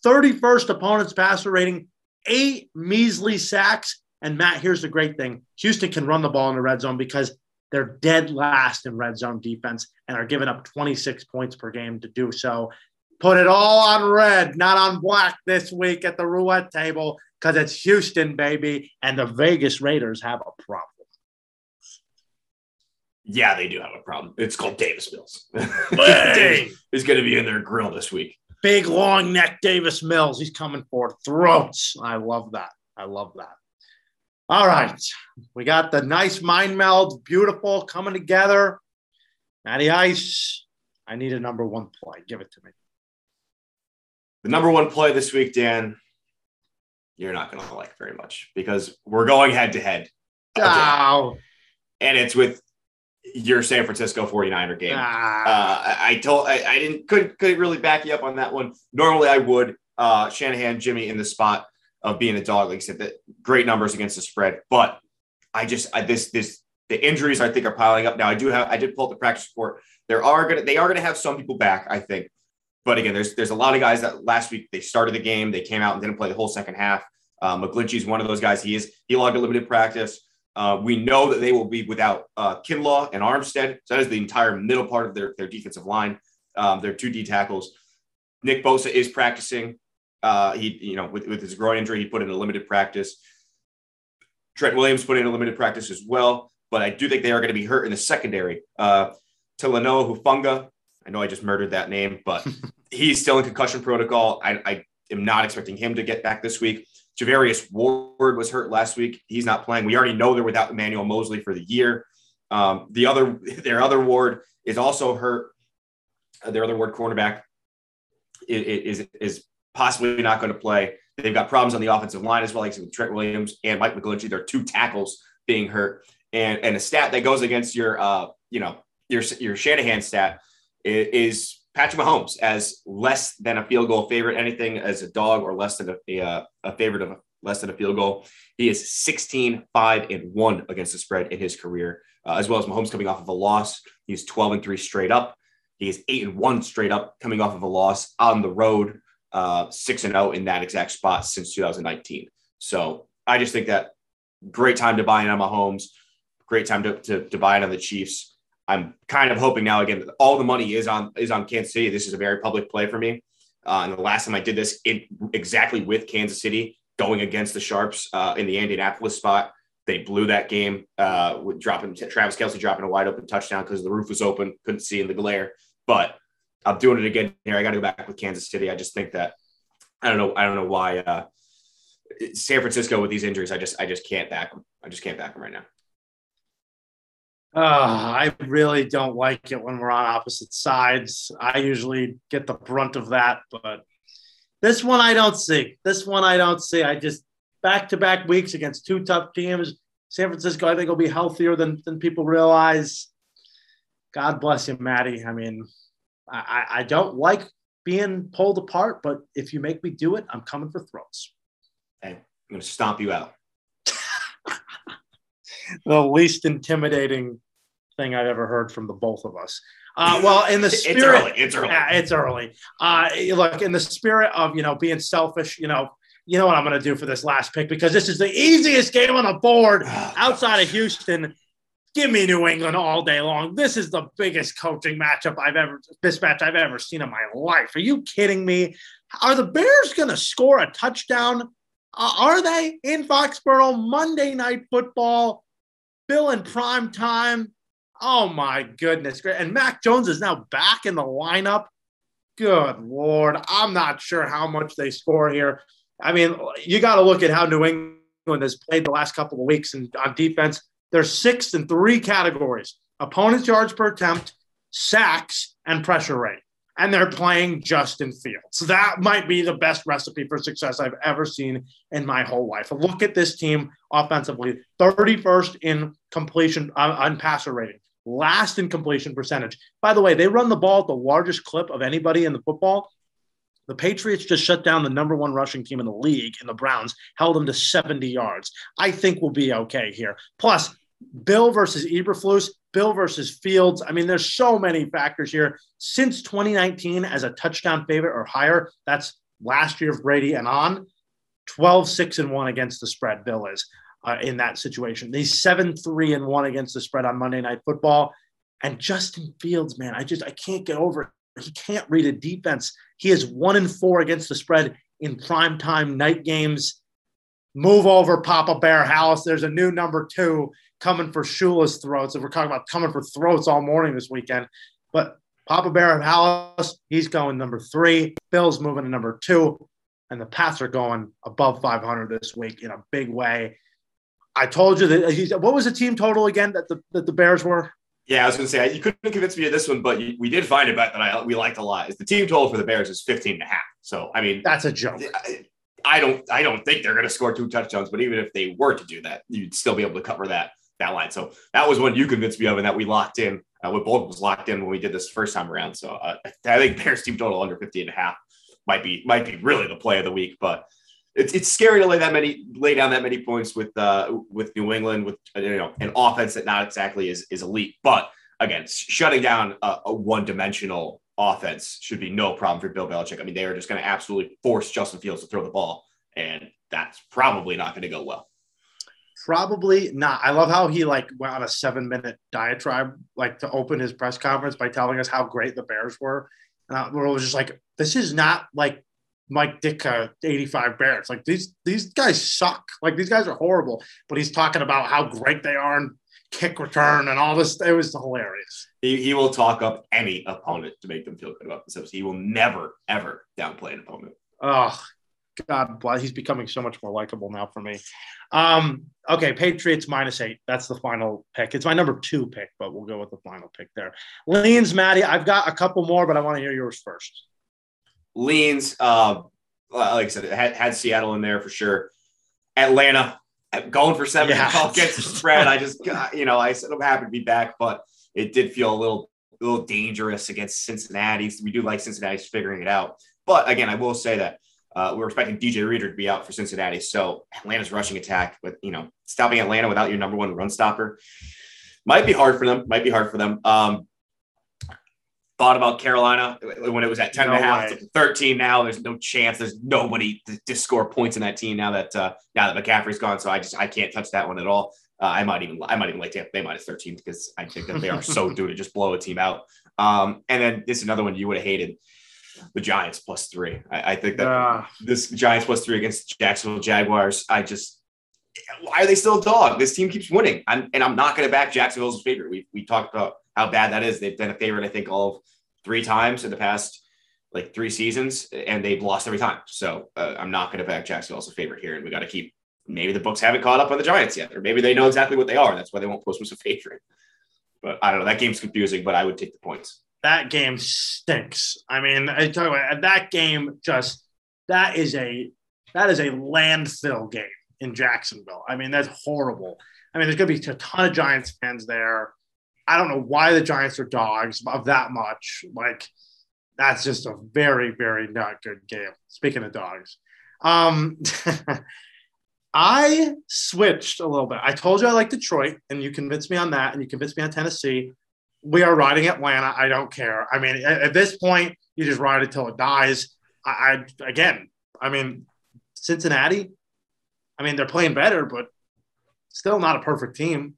31st opponents' passer rating, eight measly sacks. And Matt, here's the great thing Houston can run the ball in the red zone because they're dead last in red zone defense and are giving up 26 points per game to do so. Put it all on red, not on black this week at the roulette table because it's Houston, baby, and the Vegas Raiders have a problem. Yeah, they do have a problem. It's called Davis Mills. Hey! is going to be in their grill this week. Big long neck Davis Mills. He's coming for throats. I love that. I love that. All right. We got the nice mind meld, beautiful coming together. Matty Ice, I need a number one play. Give it to me. The number one play this week, Dan, you're not going to like very much because we're going head to head. Oh. And it's with your San Francisco 49er game. Ah. Uh, I told I, I, didn't couldn't couldn't really back you up on that one. Normally I would. Uh, Shanahan, Jimmy in the spot of being a dog. Like I said, that great numbers against the spread, but I just I, this this the injuries I think are piling up now. I do have I did pull up the practice report. There are gonna they are gonna have some people back. I think, but again, there's there's a lot of guys that last week they started the game, they came out and didn't play the whole second half. Is one of those guys. He is he logged a limited practice. Uh, we know that they will be without uh, Kinlaw and Armstead. So that is the entire middle part of their, their defensive line. Um, their two D tackles. Nick Bosa is practicing. Uh, he, you know, with, with his groin injury, he put in a limited practice. Trent Williams put in a limited practice as well, but I do think they are going to be hurt in the secondary. Uh, Talanoa Hufanga, I know I just murdered that name, but he's still in concussion protocol. I, I, am not expecting him to get back this week. Charvarius Ward was hurt last week. He's not playing. We already know they're without Emmanuel Moseley for the year. Um, the other, their other ward is also hurt. Uh, their other ward cornerback is, is, is possibly not going to play. They've got problems on the offensive line as well, like with Trent Williams and Mike McGlinchey. There are two tackles being hurt, and and a stat that goes against your uh you know your your Shanahan stat is, Patrick Mahomes as less than a field goal favorite. Anything as a dog or less than a a, a favorite of less than a field goal. He is 16, 5, and 1 against the spread in his career, uh, as well as Mahomes coming off of a loss. He's 12 and 3 straight up. He is 8 and 1 straight up coming off of a loss on the road six and zero oh in that exact spot since 2019. So I just think that great time to buy in on Mahomes, great time to, to, to buy in on the Chiefs. I'm kind of hoping now again that all the money is on is on Kansas City. This is a very public play for me. Uh, and the last time I did this, it exactly with Kansas City going against the Sharps uh, in the Indianapolis spot, they blew that game uh, with dropping Travis Kelce dropping a wide open touchdown because the roof was open, couldn't see in the glare. But I'm doing it again here. I got to go back with Kansas City. I just think that I don't know. I don't know why uh, San Francisco with these injuries. I just I just can't back them. I just can't back them right now. Uh, I really don't like it when we're on opposite sides. I usually get the brunt of that, but this one I don't see. This one I don't see. I just back to back weeks against two tough teams. San Francisco, I think, will be healthier than, than people realize. God bless you, Maddie. I mean, I, I don't like being pulled apart, but if you make me do it, I'm coming for throats. Hey, I'm going to stomp you out. the least intimidating thing I've ever heard from the both of us. Uh, well, in the spirit, it's early. It's early. Yeah, it's early. Uh, look, in the spirit of you know being selfish, you know, you know what I'm going to do for this last pick because this is the easiest game on the board outside of Houston. Give me New England all day long. This is the biggest coaching matchup I've ever this match I've ever seen in my life. Are you kidding me? Are the Bears going to score a touchdown? Uh, are they in Foxborough Monday Night Football? Bill in prime time. Oh my goodness! And Mac Jones is now back in the lineup. Good lord, I'm not sure how much they score here. I mean, you got to look at how New England has played the last couple of weeks and on defense. They're sixth in three categories: opponent's yards per attempt, sacks, and pressure rate. And they're playing Justin Fields. That might be the best recipe for success I've ever seen in my whole life. Look at this team offensively 31st in completion uh, on passer rating, last in completion percentage. By the way, they run the ball at the largest clip of anybody in the football. The Patriots just shut down the number one rushing team in the league, and the Browns held them to 70 yards. I think we'll be okay here. Plus, Bill versus Eberflus, Bill versus Fields. I mean, there's so many factors here. Since 2019, as a touchdown favorite or higher, that's last year of Brady and on, 12, 6, and 1 against the spread, Bill is uh, in that situation. He's 7, 3, and 1 against the spread on Monday Night Football. And Justin Fields, man, I just I can't get over it. He can't read a defense. He is one and four against the spread in primetime night games. Move over, Papa Bear House. There's a new number two coming for Shula's throats. And we're talking about coming for throats all morning this weekend. But Papa Bear House, he's going number three. Bill's moving to number two. And the Pats are going above 500 this week in a big way. I told you that he's, what was the team total again that the, that the Bears were? Yeah, I was going to say, you couldn't convince me of this one, but you, we did find a bet that I we liked a lot. Is the team total for the Bears is 15 and a half. So, I mean, that's a joke. I, I don't I don't think they're going to score two touchdowns, but even if they were to do that, you'd still be able to cover that that line. So that was one you convinced me of, and that we locked in. Uh, what both was locked in when we did this first time around. So uh, I think Bears team total under 50 and a half might be might be really the play of the week, but it's, it's scary to lay that many lay down that many points with uh with New England with you know an offense that not exactly is is elite, but again shutting down a, a one dimensional offense should be no problem for Bill Belichick. I mean, they are just going to absolutely force Justin Fields to throw the ball, and that's probably not going to go well. Probably not. I love how he like went on a seven minute diatribe, like to open his press conference by telling us how great the Bears were. And I was just like, this is not like Mike Ditka 85 Bears. Like these these guys suck. Like these guys are horrible. But he's talking about how great they are and kick return and all this. It was hilarious. He, he will talk up any opponent to make them feel good about themselves. He will never ever downplay an opponent. Oh God, well, he's becoming so much more likable now for me. Um, okay, Patriots minus eight. That's the final pick. It's my number two pick, but we'll go with the final pick there. Leans, Maddie. I've got a couple more, but I want to hear yours first leans. Uh, like I said, had, had Seattle in there for sure. Atlanta going for seven yeah. against the spread. I just, you know, I said I'm happy to be back, but it did feel a little, a little dangerous against Cincinnati. We do like Cincinnati's figuring it out, but again, I will say that uh, we're expecting DJ Reader to be out for Cincinnati. So Atlanta's rushing attack with, you know, stopping Atlanta without your number one run stopper might be hard for them. Might be hard for them. Um, thought about Carolina when it was at 10 no and a half, 13 now. There's no chance. There's nobody to, to, score points in that team now that uh, now that McCaffrey's gone. So I just I can't touch that one at all. Uh, I might even I might even like Tampa Bay minus 13 because I think that they are so due to just blow a team out. Um, and then this is another one you would have hated. The Giants plus three. I, I think that uh, this Giants plus three against Jacksonville Jaguars. I just why are they still a dog? This team keeps winning. I'm, and I'm not going to back Jacksonville's favorite. We we talked about how bad that is. They've been a favorite, I think, all three times in the past like three seasons, and they've lost every time. So uh, I'm not going to back Jacksonville as a favorite here, and we got to keep. Maybe the books haven't caught up on the Giants yet, or maybe they know exactly what they are. That's why they won't post them as a favorite. But I don't know. That game's confusing, but I would take the points. That game stinks. I mean, I you what, that game just that is a that is a landfill game in Jacksonville. I mean, that's horrible. I mean, there's going to be a ton of Giants fans there. I don't know why the Giants are dogs of that much. Like, that's just a very, very not good game. Speaking of dogs, um, I switched a little bit. I told you I like Detroit, and you convinced me on that, and you convinced me on Tennessee. We are riding Atlanta. I don't care. I mean, at, at this point, you just ride it till it dies. I, I again, I mean, Cincinnati. I mean, they're playing better, but still not a perfect team.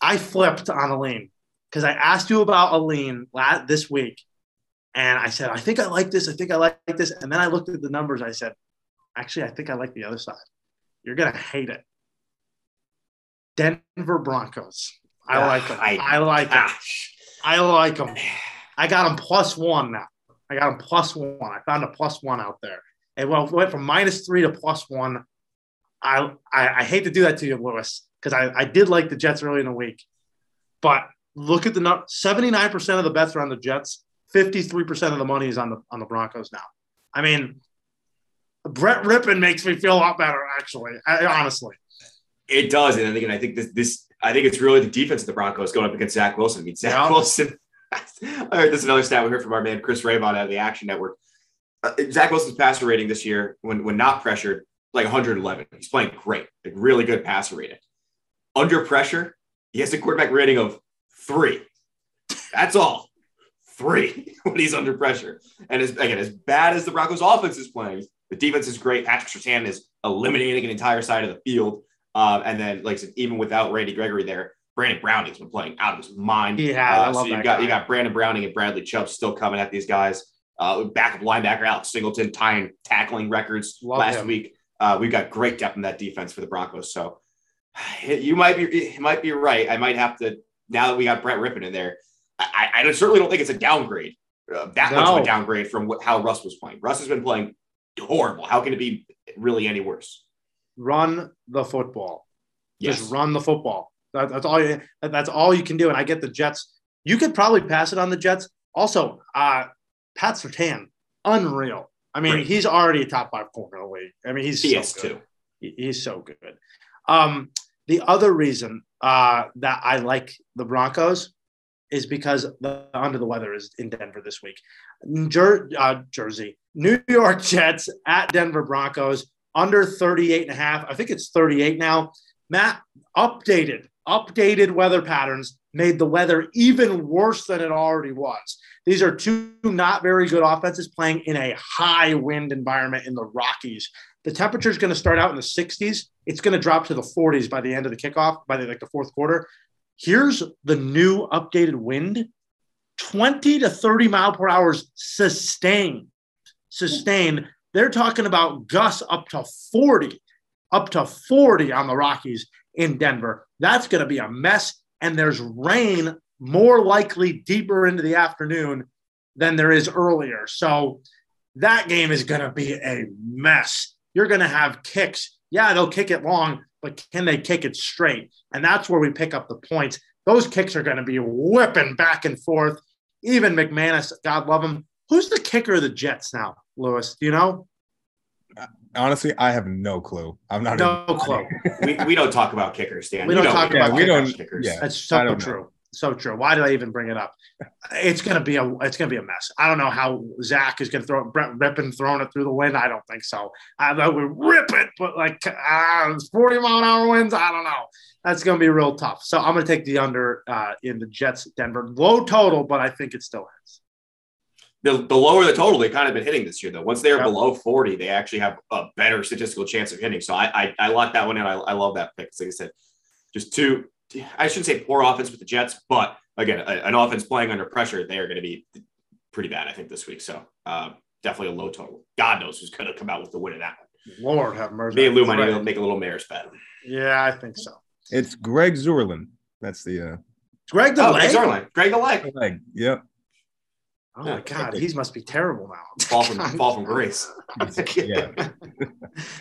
I flipped on a lean because I asked you about a lean this week, and I said I think I like this. I think I like this, and then I looked at the numbers. I said, actually, I think I like the other side. You're gonna hate it. Denver Broncos. I uh, like them. I, I like them. I like them. I got them plus one now. I got them plus one. I found a plus one out there. And well, went from minus three to plus one. I I, I hate to do that to you, Lewis, because I, I did like the Jets early in the week. But look at the number 79% of the bets are on the Jets, 53% of the money is on the on the Broncos now. I mean, Brett Rypien makes me feel a lot better, actually, I, honestly. It does. And I think, and I think this, this, I think it's really the defense of the Broncos going up against Zach Wilson. I mean, Zach yeah. Wilson, I heard this is another stat we heard from our man Chris Raybon out of the Action Network. Uh, Zach Wilson's passer rating this year, when when not pressured, like 111. He's playing great, like really good passer rating. Under pressure, he has a quarterback rating of three. That's all. Three when he's under pressure. And as again, as bad as the Broncos offense is playing, the defense is great. Patrick Surtain is eliminating an entire side of the field. Uh, and then, like I said, even without Randy Gregory there, Brandon Browning's been playing out of his mind. Yeah, uh, so you got guy. you got Brandon Browning and Bradley Chubb still coming at these guys. Uh, backup linebacker Alex Singleton tying tackling records love last him. week. Uh, we've got great depth in that defense for the Broncos. So you might be you might be right. I might have to now that we got Brett Rypien in there. I, I certainly don't think it's a downgrade. Uh, that no. much of a downgrade from what, how Russ was playing. Russ has been playing horrible. How can it be really any worse? Run the football. Yes. Just run the football. That, that's all. You, that's all you can do. And I get the Jets. You could probably pass it on the Jets. Also, uh, Pat Surtain, unreal. I mean, right. he's already a top five corner in the league. I mean, he's he so good. Too. He's so good. Um, the other reason uh, that I like the Broncos is because the under the weather is in Denver this week. Jer- uh, Jersey, New York Jets at Denver Broncos under 38 and a half. I think it's 38 now. Matt, updated, updated weather patterns made the weather even worse than it already was. These are two not very good offenses playing in a high wind environment in the Rockies. The temperature is going to start out in the 60s. It's going to drop to the 40s by the end of the kickoff, by the like the fourth quarter. Here's the new updated wind 20 to 30 mile per hour sustained. Sustained. They're talking about gusts up to 40, up to 40 on the Rockies in Denver. That's going to be a mess. And there's rain more likely deeper into the afternoon than there is earlier. So that game is going to be a mess you're going to have kicks. Yeah, they'll kick it long, but can they kick it straight? And that's where we pick up the points. Those kicks are going to be whipping back and forth. Even McManus, God love him. Who's the kicker of the Jets now, Lewis? Do you know? Honestly, I have no clue. I'm not no clue. we, we don't talk about kickers, Dan. We don't, don't talk yeah, about we kickers. don't. Kickers. Yeah, that's so true. Know so true. Why did I even bring it up? It's gonna be a it's gonna be a mess. I don't know how Zach is gonna throw it, Brett Rypien throwing it through the wind. I don't think so. I know we rip it, but like uh, 40 mile an hour winds. I don't know. That's gonna be real tough. So I'm gonna take the under uh, in the Jets Denver low total, but I think it still hits. The, the lower the total, they've kind of been hitting this year though. Once they're yep. below 40, they actually have a better statistical chance of hitting. So I I, I like that one in. I, I love that pick. Like I said, just two I shouldn't say poor offense with the Jets, but again, a, an offense playing under pressure, they are going to be pretty bad, I think, this week. So uh, definitely a low total. God knows who's going to come out with the win of that one. Lord have mercy. Me and Lou might right. make a little mayor's bet. Yeah, I think so. It's Greg Zuerlein. That's the uh Greg the oh, leg. Greg, Greg the leg. leg. Yep. Oh my God, he must be terrible now. Fall from fall from grace. yeah.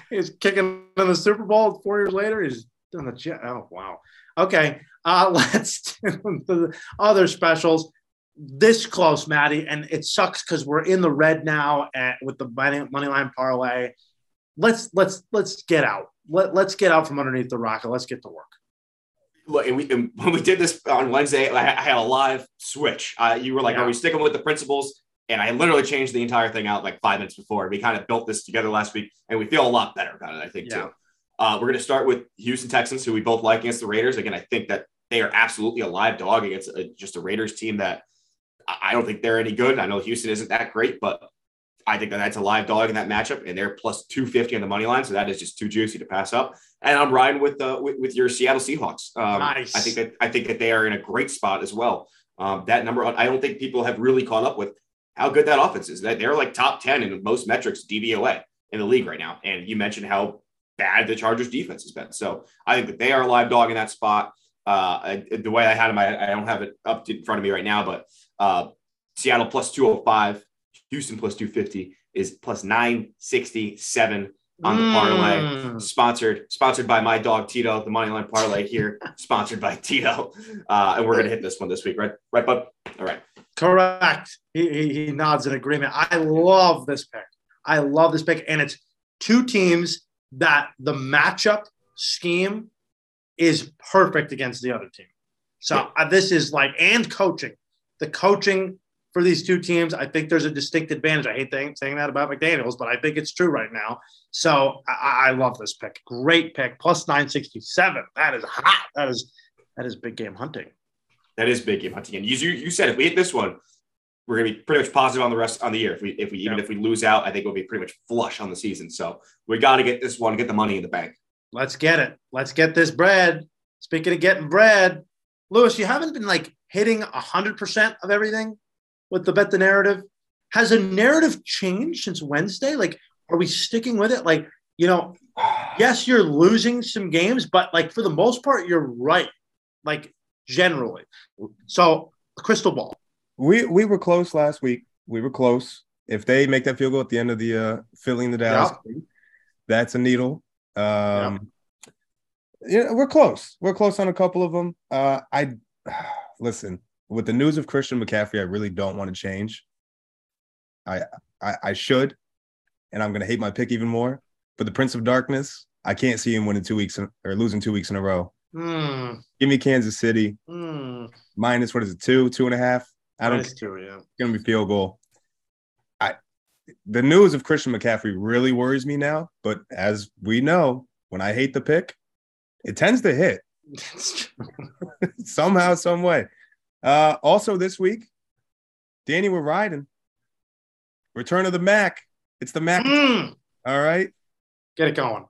he's kicking in the Super Bowl four years later. He's done the jet. Oh wow. Okay, uh, let's do the other specials. This close, Maddie, and it sucks because we're in the red now at, with the money, money line parlay. Let's let's let's get out. Let, let's get out from underneath the rocket. let's get to work. Look, and we, and when we did this on Wednesday, I, had a live switch. Uh, you were like, yeah. "Are we sticking with the principles?" And I literally changed the entire thing out like five minutes before. We kind of built this together last week, and we feel a lot better about it. I think yeah. too. Uh, we're going to start with Houston Texans, who we both like against the Raiders. Again, I think that they are absolutely a live dog against a, just a Raiders team that I don't think they're any good. I know Houston isn't that great, but I think that that's a live dog in that matchup, and they're plus 250 on the money line. So that is just too juicy to pass up. And I'm riding with uh, with, with your Seattle Seahawks. Um, Nice. I think that I think that they are in a great spot as well. Um, that number, I don't think people have really caught up with how good that offense is. That they're like top 10 in most metrics DVOA in the league right now. And you mentioned how bad the Chargers defense has been. So I think that they are a live dog in that spot. Uh, I- the way I had them, I, I don't have it up in front of me right now, but uh, Seattle plus 205, Houston plus 250 is plus 967 on the parlay. Mm. Sponsored, sponsored by my dog Tito, the money line parlay here, sponsored by Tito. Uh, and we're gonna hit this one this week, right? Right, bud? All right. Correct. He, he, he nods in agreement. I love this pick. I love this pick. And it's two teams that the matchup scheme is perfect against the other team. So uh, this is like, and coaching. The coaching for these two teams, I think there's a distinct advantage. I hate saying, saying that about McDaniels, but I think it's true right now. So I, I love this pick. Great pick. Plus 967. That is hot. That is that is big game hunting. That is big game hunting. And you, you you said if we hit this one, we're gonna be pretty much positive on the rest on the year. If we if we even Yeah. if we lose out, I think we'll be pretty much flush on the season. So we got to get this one, get the money in the bank. Let's get it. Let's get this bread. Speaking of getting bread, Lewis, you haven't been like hitting 100% of everything with the bet the narrative. Has a narrative changed since Wednesday? Like, are we sticking with it? Like, you know, yes, you're losing some games, but like for the most part, you're right. Like, generally. So, crystal ball. We we were close last week. We were close. If they make that field goal at the end of the uh filling the Dallas, game, that's a needle. Um yeah, we're close. We're close on a couple of them. Uh I listen, with the news of Christian McCaffrey, I really don't want to change. I I, I should, and I'm gonna hate my pick even more. But the Prince of Darkness, I can't see him winning two weeks in, or losing two weeks in a row. Hmm. Give me Kansas City Hmm. minus what is it, two, two and a half? I don't Minus two, yeah. gonna be field goal. I the news of Christian McCaffrey really worries me now, but as we know, when I hate the pick, it tends to hit That's true. somehow, some way. Uh, also this week, Danny, we're riding. Return of the Mac. It's the Mac. Hmm. All right. Get it going.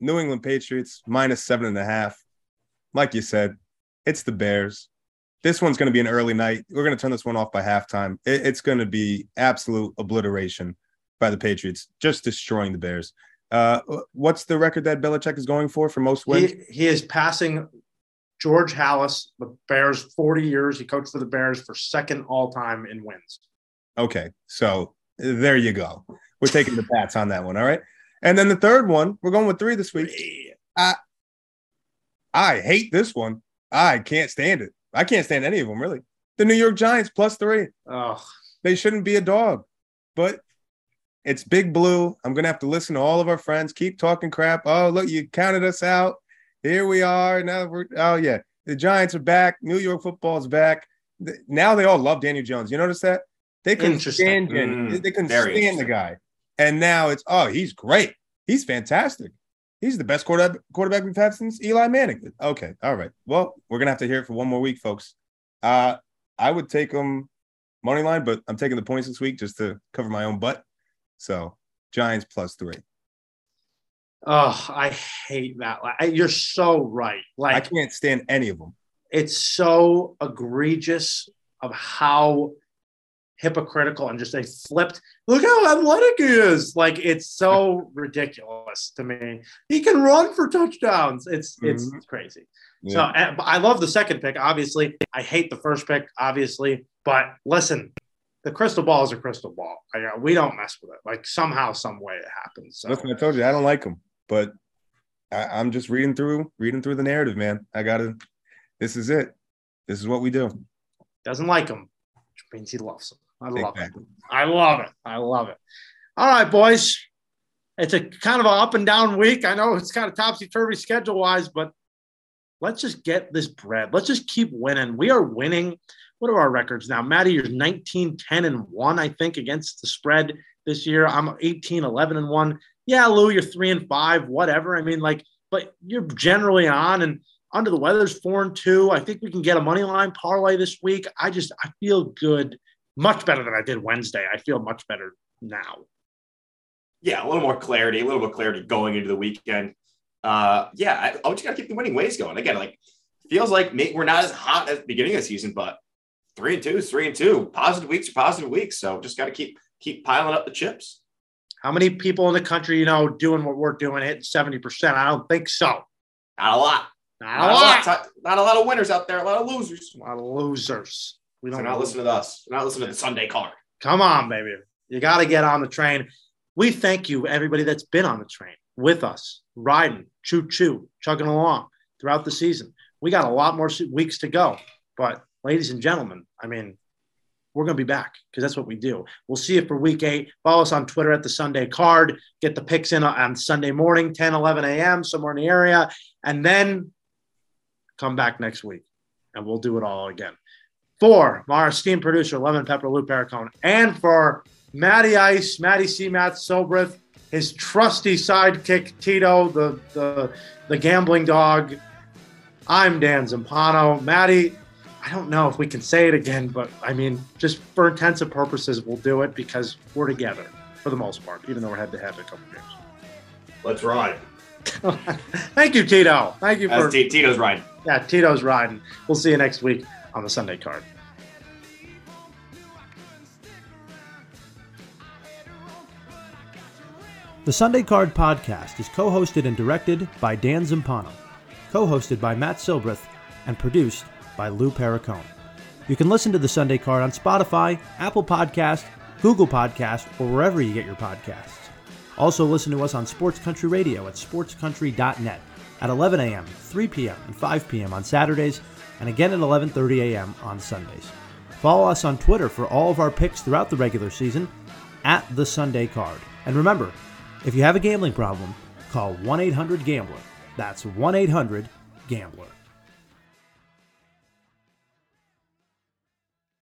New England Patriots minus seven and a half. Like you said, it's the Bears. This one's going to be an early night. We're going to turn this one off by halftime. It- it's going to be absolute obliteration by the Patriots, just destroying the Bears. Uh, what's the record that Belichick is going for for most wins? He, he is passing George Halas, the Bears, 40 years. He coached for the Bears for second all time in wins. Okay, so there you go. We're taking the Pats on that one. All right, and then the third one, we're going with three this week. I, I hate this one. I can't stand it. I can't stand any of them really. The New York Giants plus three. Oh, They shouldn't be a dog, but it's Big Blue. I'm gonna have to listen to all of our friends keep talking crap. Oh, look, you counted us out. Here we are. Now we're oh yeah, the Giants are back. New York football is back. Now they all love Daniel Jones. You notice that? They couldn't stand Daniel. Mm, they couldn't stand the guy. And now it's oh, he's great. He's fantastic. He's the best quarterback quarterback we've had since Eli Manning. Okay, all right. Well, we're gonna have to hear it for one more week, folks. Uh, I would take them money line, but I'm taking the points this week just to cover my own butt. So Giants plus three. oh, I hate that. You're so right. Like I can't stand any of them. it's so egregious of how hypocritical and just they flipped. Look how athletic he is. Like, it's so ridiculous to me. He can run for touchdowns. It's it's Mhm. crazy. Yeah. So and- I love the second pick, obviously. I hate the first pick, obviously. But listen, the crystal ball is a crystal ball. I, uh, we don't mess with it. Like somehow, some way it happens. So Listen, I told you I don't like him, but I, I'm just reading through, reading through the narrative, man. I gotta. This is it. This is what we do. doesn't like him, which means he loves him. I love it. I love it. I love it. All right, boys. It's a kind of an up and down week. I know it's kind of topsy turvy schedule wise, but let's just get this bread. Let's just keep winning. We are winning. What are our records now? Matty, you're 19, 10, and 1, I think, against the spread this year. I'm 18, 11, and 1. Yeah, Lou, you're 3 and 5, whatever. I mean, like, but you're generally on and under the weather's 4 and 2. I think we can get a money line parlay this week. I just, I feel good, much better than I did Wednesday. I feel much better now. Yeah, a little more clarity, a little bit clarity going into the weekend. Uh, yeah, I, I just got to keep the winning ways going. Again, like feels like we're not as hot at the beginning of the season, but three and two is three and two. Positive weeks are positive weeks. So just got to keep keep piling up the chips. How many people in the country, you know, doing what we're doing, hitting 70%? I don't think so. Not a lot. Not, not a lot. lot. Not a lot of winners out there, a lot of losers. A lot of losers. We don't so not listen to us. We're not listening to the Sunday card. Come on, baby. You got to get on the train. We thank you, everybody that's been on the train with us, riding, choo choo, chugging along throughout the season. We got a lot more weeks to go. But, ladies and gentlemen, I mean, we're going to be back because that's what we do. We'll see you for week eight. Follow us on Twitter at the Sunday card. Get the picks in on Sunday morning, 10, 11 a.m., somewhere in the area. And then come back next week and we'll do it all again. For our esteemed producer, Lemon Pepper Lou Pericone, and for Matty Ice, Matty C. Matt Sobrith, his trusty sidekick, Tito, the, the, the gambling dog. I'm Dan Zampano. Matty, I don't know if we can say it again, but I mean, just for intensive purposes, we'll do it because we're together for the most part, even though we're head to head a couple games. Let's ride. Thank you, Tito. Thank you for T- Tito's riding. Yeah, Tito's riding. We'll see you next week on the Sunday card. The Sunday Card podcast is co hosted and directed by Dan Zampano, co hosted by Matt Silbreth, and produced by Lou Pericone. You can listen to the Sunday Card on Spotify, Apple Podcast, Google Podcast, or wherever you get your podcasts. Also, listen to us on Sports Country Radio at sportscountry.net at 11 a.m., 3 p.m., and 5 p.m. on Saturdays, and again at 11:30 a.m. on Sundays. Follow us on Twitter for all of our picks throughout the regular season at the Sunday Card. And remember, if you have a gambling problem, call 1-800-GAMBLER. That's 1-800-GAMBLER.